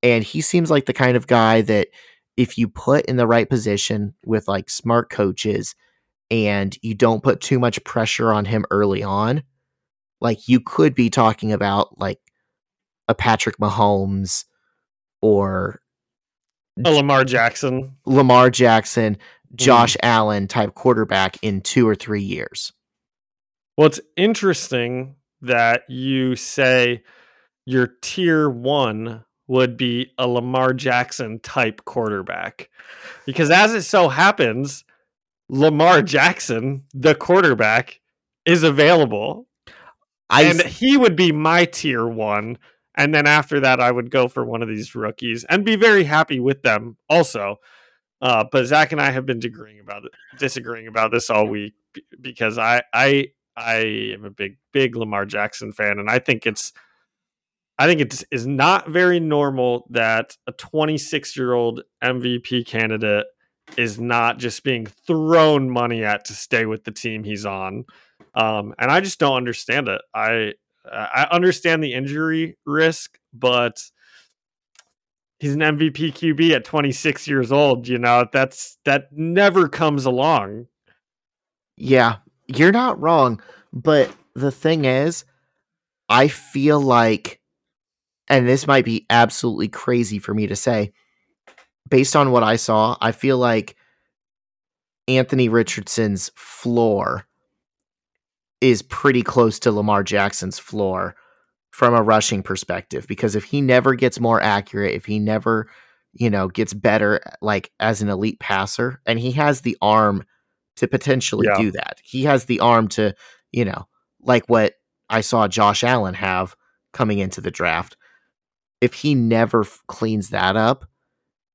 S1: And he seems like the kind of guy that if you put in the right position with like smart coaches and you don't put too much pressure on him early on, like you could be talking about like a Patrick Mahomes or
S2: a Lamar Jackson,
S1: Lamar Jackson, Josh mm. Allen type quarterback in two or three years.
S2: Well, it's interesting that you say your tier one would be a Lamar Jackson type quarterback. Because as it so happens, Lamar Jackson, the quarterback, is available. I and he would be my tier one. And then after that, I would go for one of these rookies and be very happy with them also. Uh, but Zach and I have been disagreeing about it, disagreeing about this all week because I I I am a big big Lamar Jackson fan, and I think it's I think it is not very normal that a 26 year old MVP candidate is not just being thrown money at to stay with the team he's on. Um, and I just don't understand it. I I understand the injury risk, but he's an MVP QB at 26 years old. You know that's that never comes along.
S1: Yeah, you're not wrong, but the thing is, I feel like and this might be absolutely crazy for me to say, based on what I saw, I feel like Anthony Richardson's floor is pretty close to Lamar Jackson's floor from a rushing perspective because if he never gets more accurate, if he never, you know, gets better like as an elite passer and he has the arm to potentially yeah. do that. He has the arm to, you know, like what I saw Josh Allen have coming into the draft if he never f- cleans that up,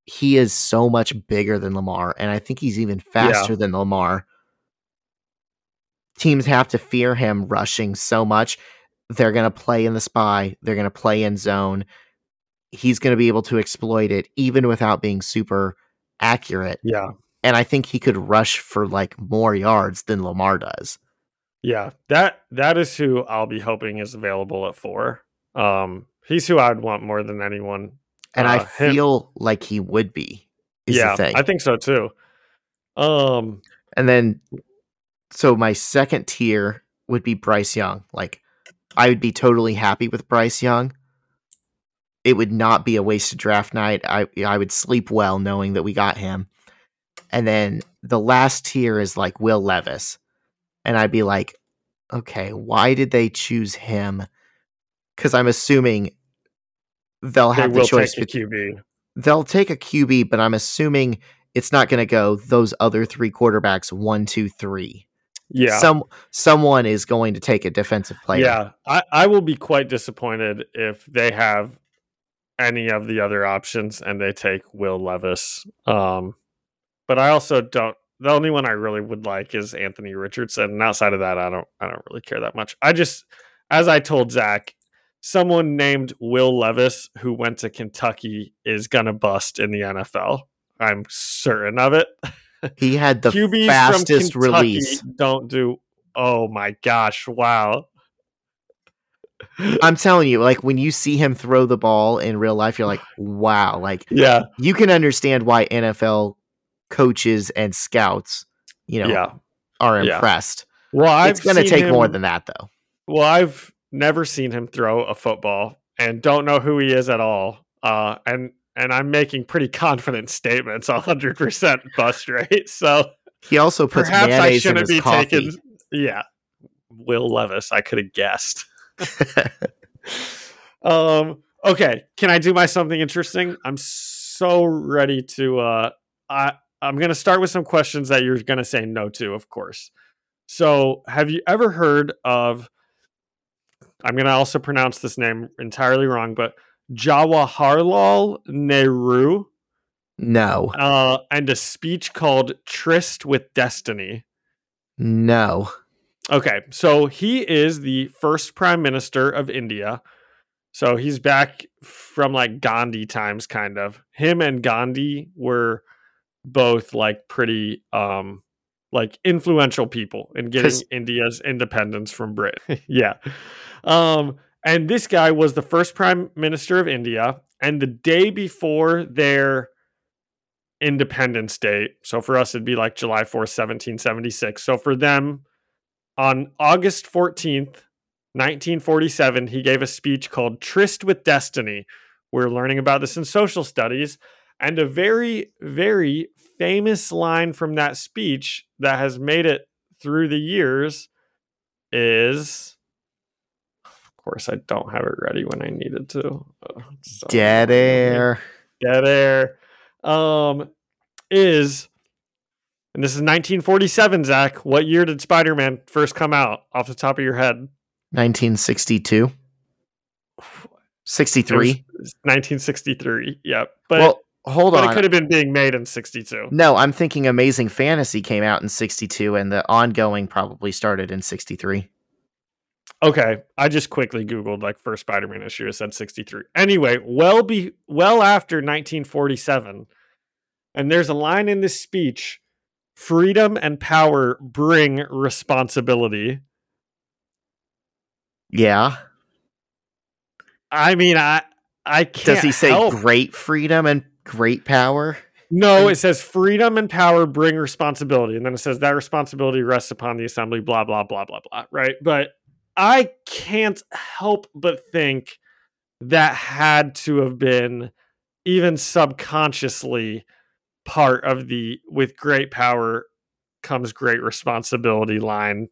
S1: he is so much bigger than Lamar, and I think he's even faster yeah. than Lamar. Teams have to fear him rushing so much. They're going to play in the spy, they're going to play in zone. He's going to be able to exploit it even without being super accurate.
S2: Yeah.
S1: And I think he could rush for like more yards than Lamar does.
S2: Yeah. That that is who I'll be hoping is available at 4. Um He's who I'd want more than anyone.
S1: And uh, I feel him. like he would be.
S2: yeah, I think so too. Um,
S1: and then, so my second tier would be Bryce Young. Like, I would be totally happy with Bryce Young. It would not be a wasted draft night. I I would sleep well knowing that we got him. And then the last tier is like Will Levis. And I'd be like, okay, why did they choose him? because I'm assuming they'll have
S2: they
S1: the choice.
S2: Take QB.
S1: They'll take a QB, but I'm assuming it's not going to go those other three quarterbacks one, two, three.
S2: Yeah,
S1: some someone is going to take a defensive player.
S2: Yeah, I, I will be quite disappointed if they have any of the other options and they take Will Levis. Um, but I also don't. The only one I really would like is Anthony Richardson, and outside of that, I don't. I don't really care that much. I just, as I told Zach, someone named Will Levis who went to Kentucky is gonna bust in the NFL. I'm certain of it.
S1: He had the QBs fastest release.
S2: Don't do. Oh my gosh! Wow.
S1: I'm telling you, like when you see him throw the ball in real life, you're like, wow. Like,
S2: yeah,
S1: you can understand why NFL coaches and scouts, you know,
S2: yeah.
S1: are impressed.
S2: Yeah. Well,
S1: it's going to take him, more than that, though.
S2: Well, I've never seen him throw a football and don't know who he is at all. Uh, and and I'm making pretty confident statements, hundred percent bust rate. So
S1: he also puts perhaps I shouldn't be coffee.
S2: Yeah, Will Levis. I could have guessed. um. Okay. Can I do my something interesting? I'm so ready to. Uh. I I'm gonna start with some questions that you're gonna say no to, of course. So, have you ever heard of I'm going to also pronounce this name entirely wrong, but Jawaharlal Nehru.
S1: No.
S2: Uh, and a speech called Tryst with Destiny.
S1: No.
S2: Okay, so he is the first prime minister of India. So he's back from like Gandhi times, kind of. Him and Gandhi were both like pretty um like influential people in getting India's independence from Britain. yeah. Um, and this guy was the first prime minister of India. And the day before their independence date, so for us, it'd be like July 4th, 1776. So for them, on August 14th, 1947, he gave a speech called Tryst with Destiny. We're learning about this in social studies. And a very, very famous line from that speech that has made it through the years is. Of course, I don't have it ready when I needed to. Uh, so-
S1: Dead air.
S2: Dead air. Um, is, and this is 1947, Zach. What year did Spider Man first come out off the top of your head?
S1: 1962. 63.
S2: 1963. Yep. But,
S1: well, hold
S2: on. it could have been being made in 62.
S1: No, I'm thinking Amazing Fantasy came out in 62 and the ongoing probably started in 63.
S2: Okay, I just quickly googled like first Spider-Man issue. It said 63. Anyway, well be well after 1947. And there's a line in this speech, freedom and power bring responsibility.
S1: Yeah.
S2: I mean, I I can't
S1: Does he say
S2: help.
S1: great freedom and great power?
S2: No, it says freedom and power bring responsibility. And then it says that responsibility rests upon the assembly, blah, blah, blah, blah, blah. Right. But I can't help but think that had to have been even subconsciously part of the with great power comes great responsibility line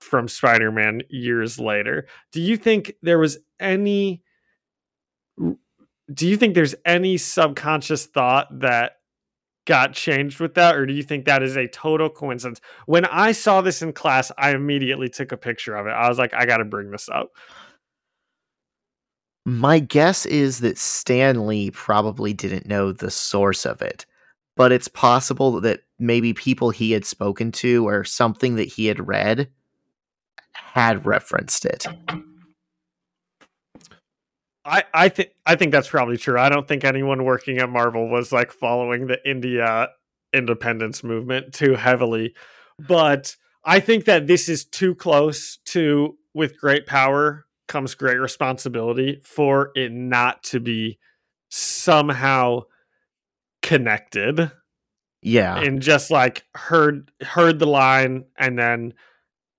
S2: from Spider Man years later. Do you think there was any do you think there's any subconscious thought that got changed with that or do you think that is a total coincidence? When i saw this in class i immediately took a picture of it. I was like i gotta bring this up.
S1: My guess is that Stan Lee probably didn't know the source of it, but it's possible that maybe people he had spoken to or something that he had read had referenced it.
S2: I i think i think that's probably true. I don't think anyone working at marvel was like following the india independence movement too heavily. But i think that this is too close to with great power comes great responsibility for it not to be somehow connected.
S1: Yeah.
S2: and just like heard heard the line and then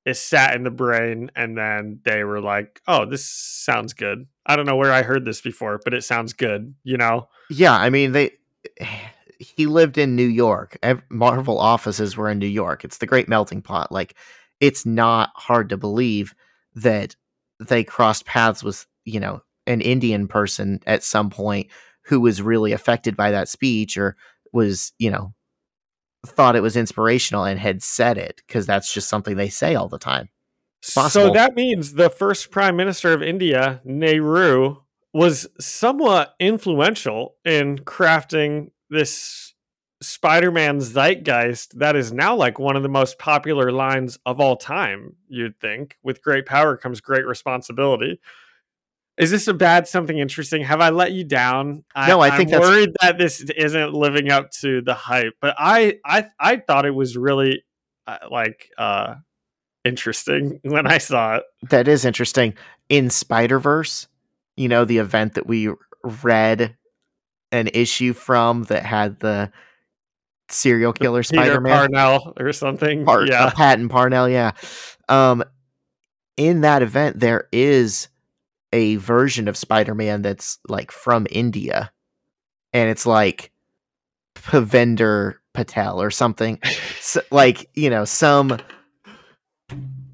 S2: it sat in the brain and then they were like oh this sounds good i don't know where i heard this before but it sounds good you know
S1: Yeah, I mean they he lived in New York. Marvel offices were in New York. It's the great melting pot. Like it's not hard to believe that they crossed paths with, you know, an Indian person at some point who was really affected by that speech or was, you know, thought it was inspirational and had said it because that's just something they say all the time.
S2: So that means the first prime minister of india nehru was somewhat influential in crafting this spider-man zeitgeist that is now like one of the most popular lines of all time you'd think. With great power comes great responsibility. Is this a bad something interesting? Have i let you down?
S1: No, I think I'm
S2: worried that this isn't living up to the hype but i i i thought it was really uh, like uh interesting when i saw it
S1: That is interesting. In Spider Verse, you know, the event that we read an issue from that had the serial killer Spider Man,
S2: Parnell or something.
S1: Par-
S2: yeah.
S1: Patton Parnell, yeah. Um, in that event, there is a version of Spider Man that's like from India, and it's like Pavender Patel or something, so, like you know, some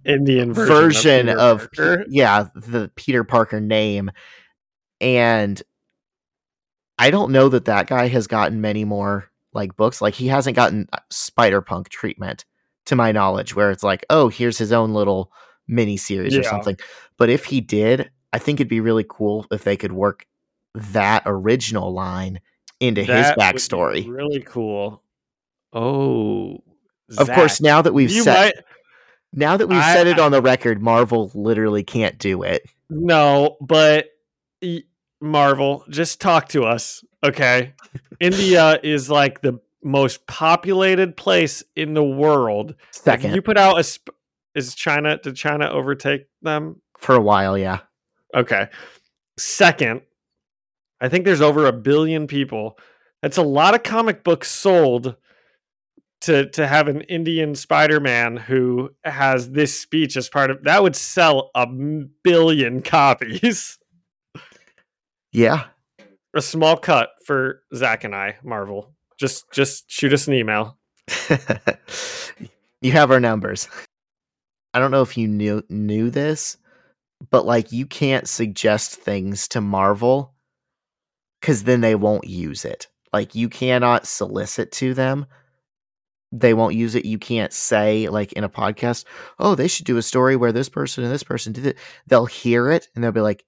S2: Indian version,
S1: version,
S2: Peter
S1: of, yeah the Peter Parker name, and I don't know that that guy has gotten many more like books. Like he hasn't gotten uh, Spider Punk treatment to my knowledge, where it's like, oh, here's his own little mini series or something. But if he did, I think it'd be really cool if they could work that original line into his
S2: That be
S1: backstory.
S2: Really cool. Oh,
S1: Of course, now that we've
S2: you
S1: said
S2: might
S1: now that we've
S2: I-
S1: said it on the record, Marvel literally can't do it.
S2: no, but Marvel, just talk to us, okay? India is like the most populated place in the world. If
S1: Second
S2: you put out a sp- is China did China overtake them?
S1: for a while, yeah.
S2: Okay. Second, I think there's over a billion people. That's a lot of comic books sold to to have an Indian Spider-Man who has this speech as part of that would sell a billion copies.
S1: Yeah.
S2: a small cut for Zach and I, Marvel. Just just shoot us an email.
S1: you have our numbers. I don't know if you knew knew this, but like you can't suggest things to Marvel cuz then they won't use it. Like you cannot solicit to them. They won't use it. You can't say like in a podcast, "Oh, they should do a story where this person and this person did it." They'll hear it and they'll be like,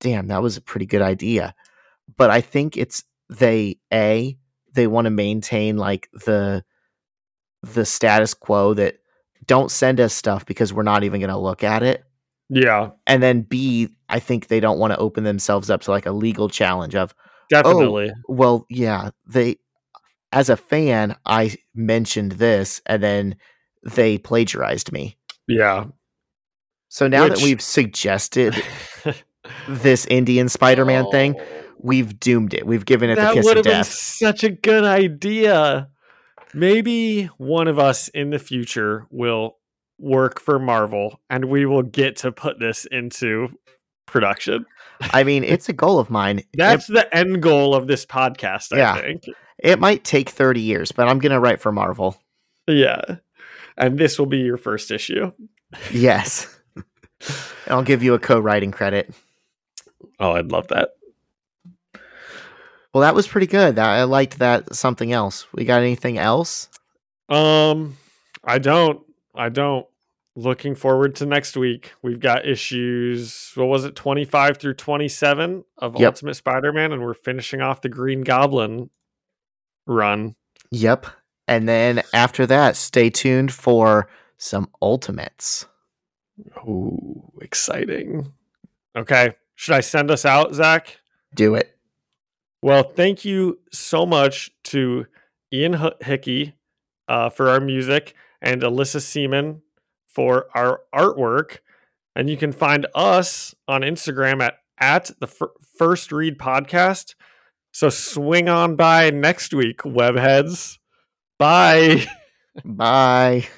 S1: "Damn, that was a pretty good idea." But I think it's they a they want to maintain like the the status quo that don't send us stuff because we're not even going to look at it.
S2: Yeah,
S1: And then B, I think they don't want to open themselves up to like a legal challenge of,
S2: definitely.
S1: Oh, well, yeah, they as a fan, I mentioned this and then they plagiarized me.
S2: Yeah.
S1: So now that we've suggested this Indian Spider-Man thing,
S2: Oh,
S1: we've doomed it. We've given it the
S2: that
S1: kiss
S2: would
S1: of
S2: have been such a good idea. Maybe one of us in the future will work for Marvel and we will get to put this into production.
S1: I mean, it's a goal of mine.
S2: That's the end goal of this podcast, I
S1: Yeah.
S2: think.
S1: It might take 30 years, but I'm going to write for Marvel.
S2: Yeah. And this will be your first issue.
S1: Yes. I'll give you a co-writing credit.
S2: Oh, I'd love that.
S1: Well, that was pretty good. I liked that something else. We got anything else?
S2: Um, I don't. I don't. Looking forward to next week. We've got issues. What was it, twenty five through twenty seven of
S1: Yep.
S2: Ultimate Spider Man, and we're finishing off the Green Goblin run.
S1: Yep. And then after that, stay tuned for some ultimates.
S2: Ooh, exciting. Okay, should I send us out, Zach?
S1: Do it.
S2: Well, thank you so much to Ian H- Hickey uh, for our music and Alyssa Seaman for our artwork. And you can find us on Instagram at, at the Fir- First Read Podcast. So swing on by next week, webheads. Bye.
S1: Bye.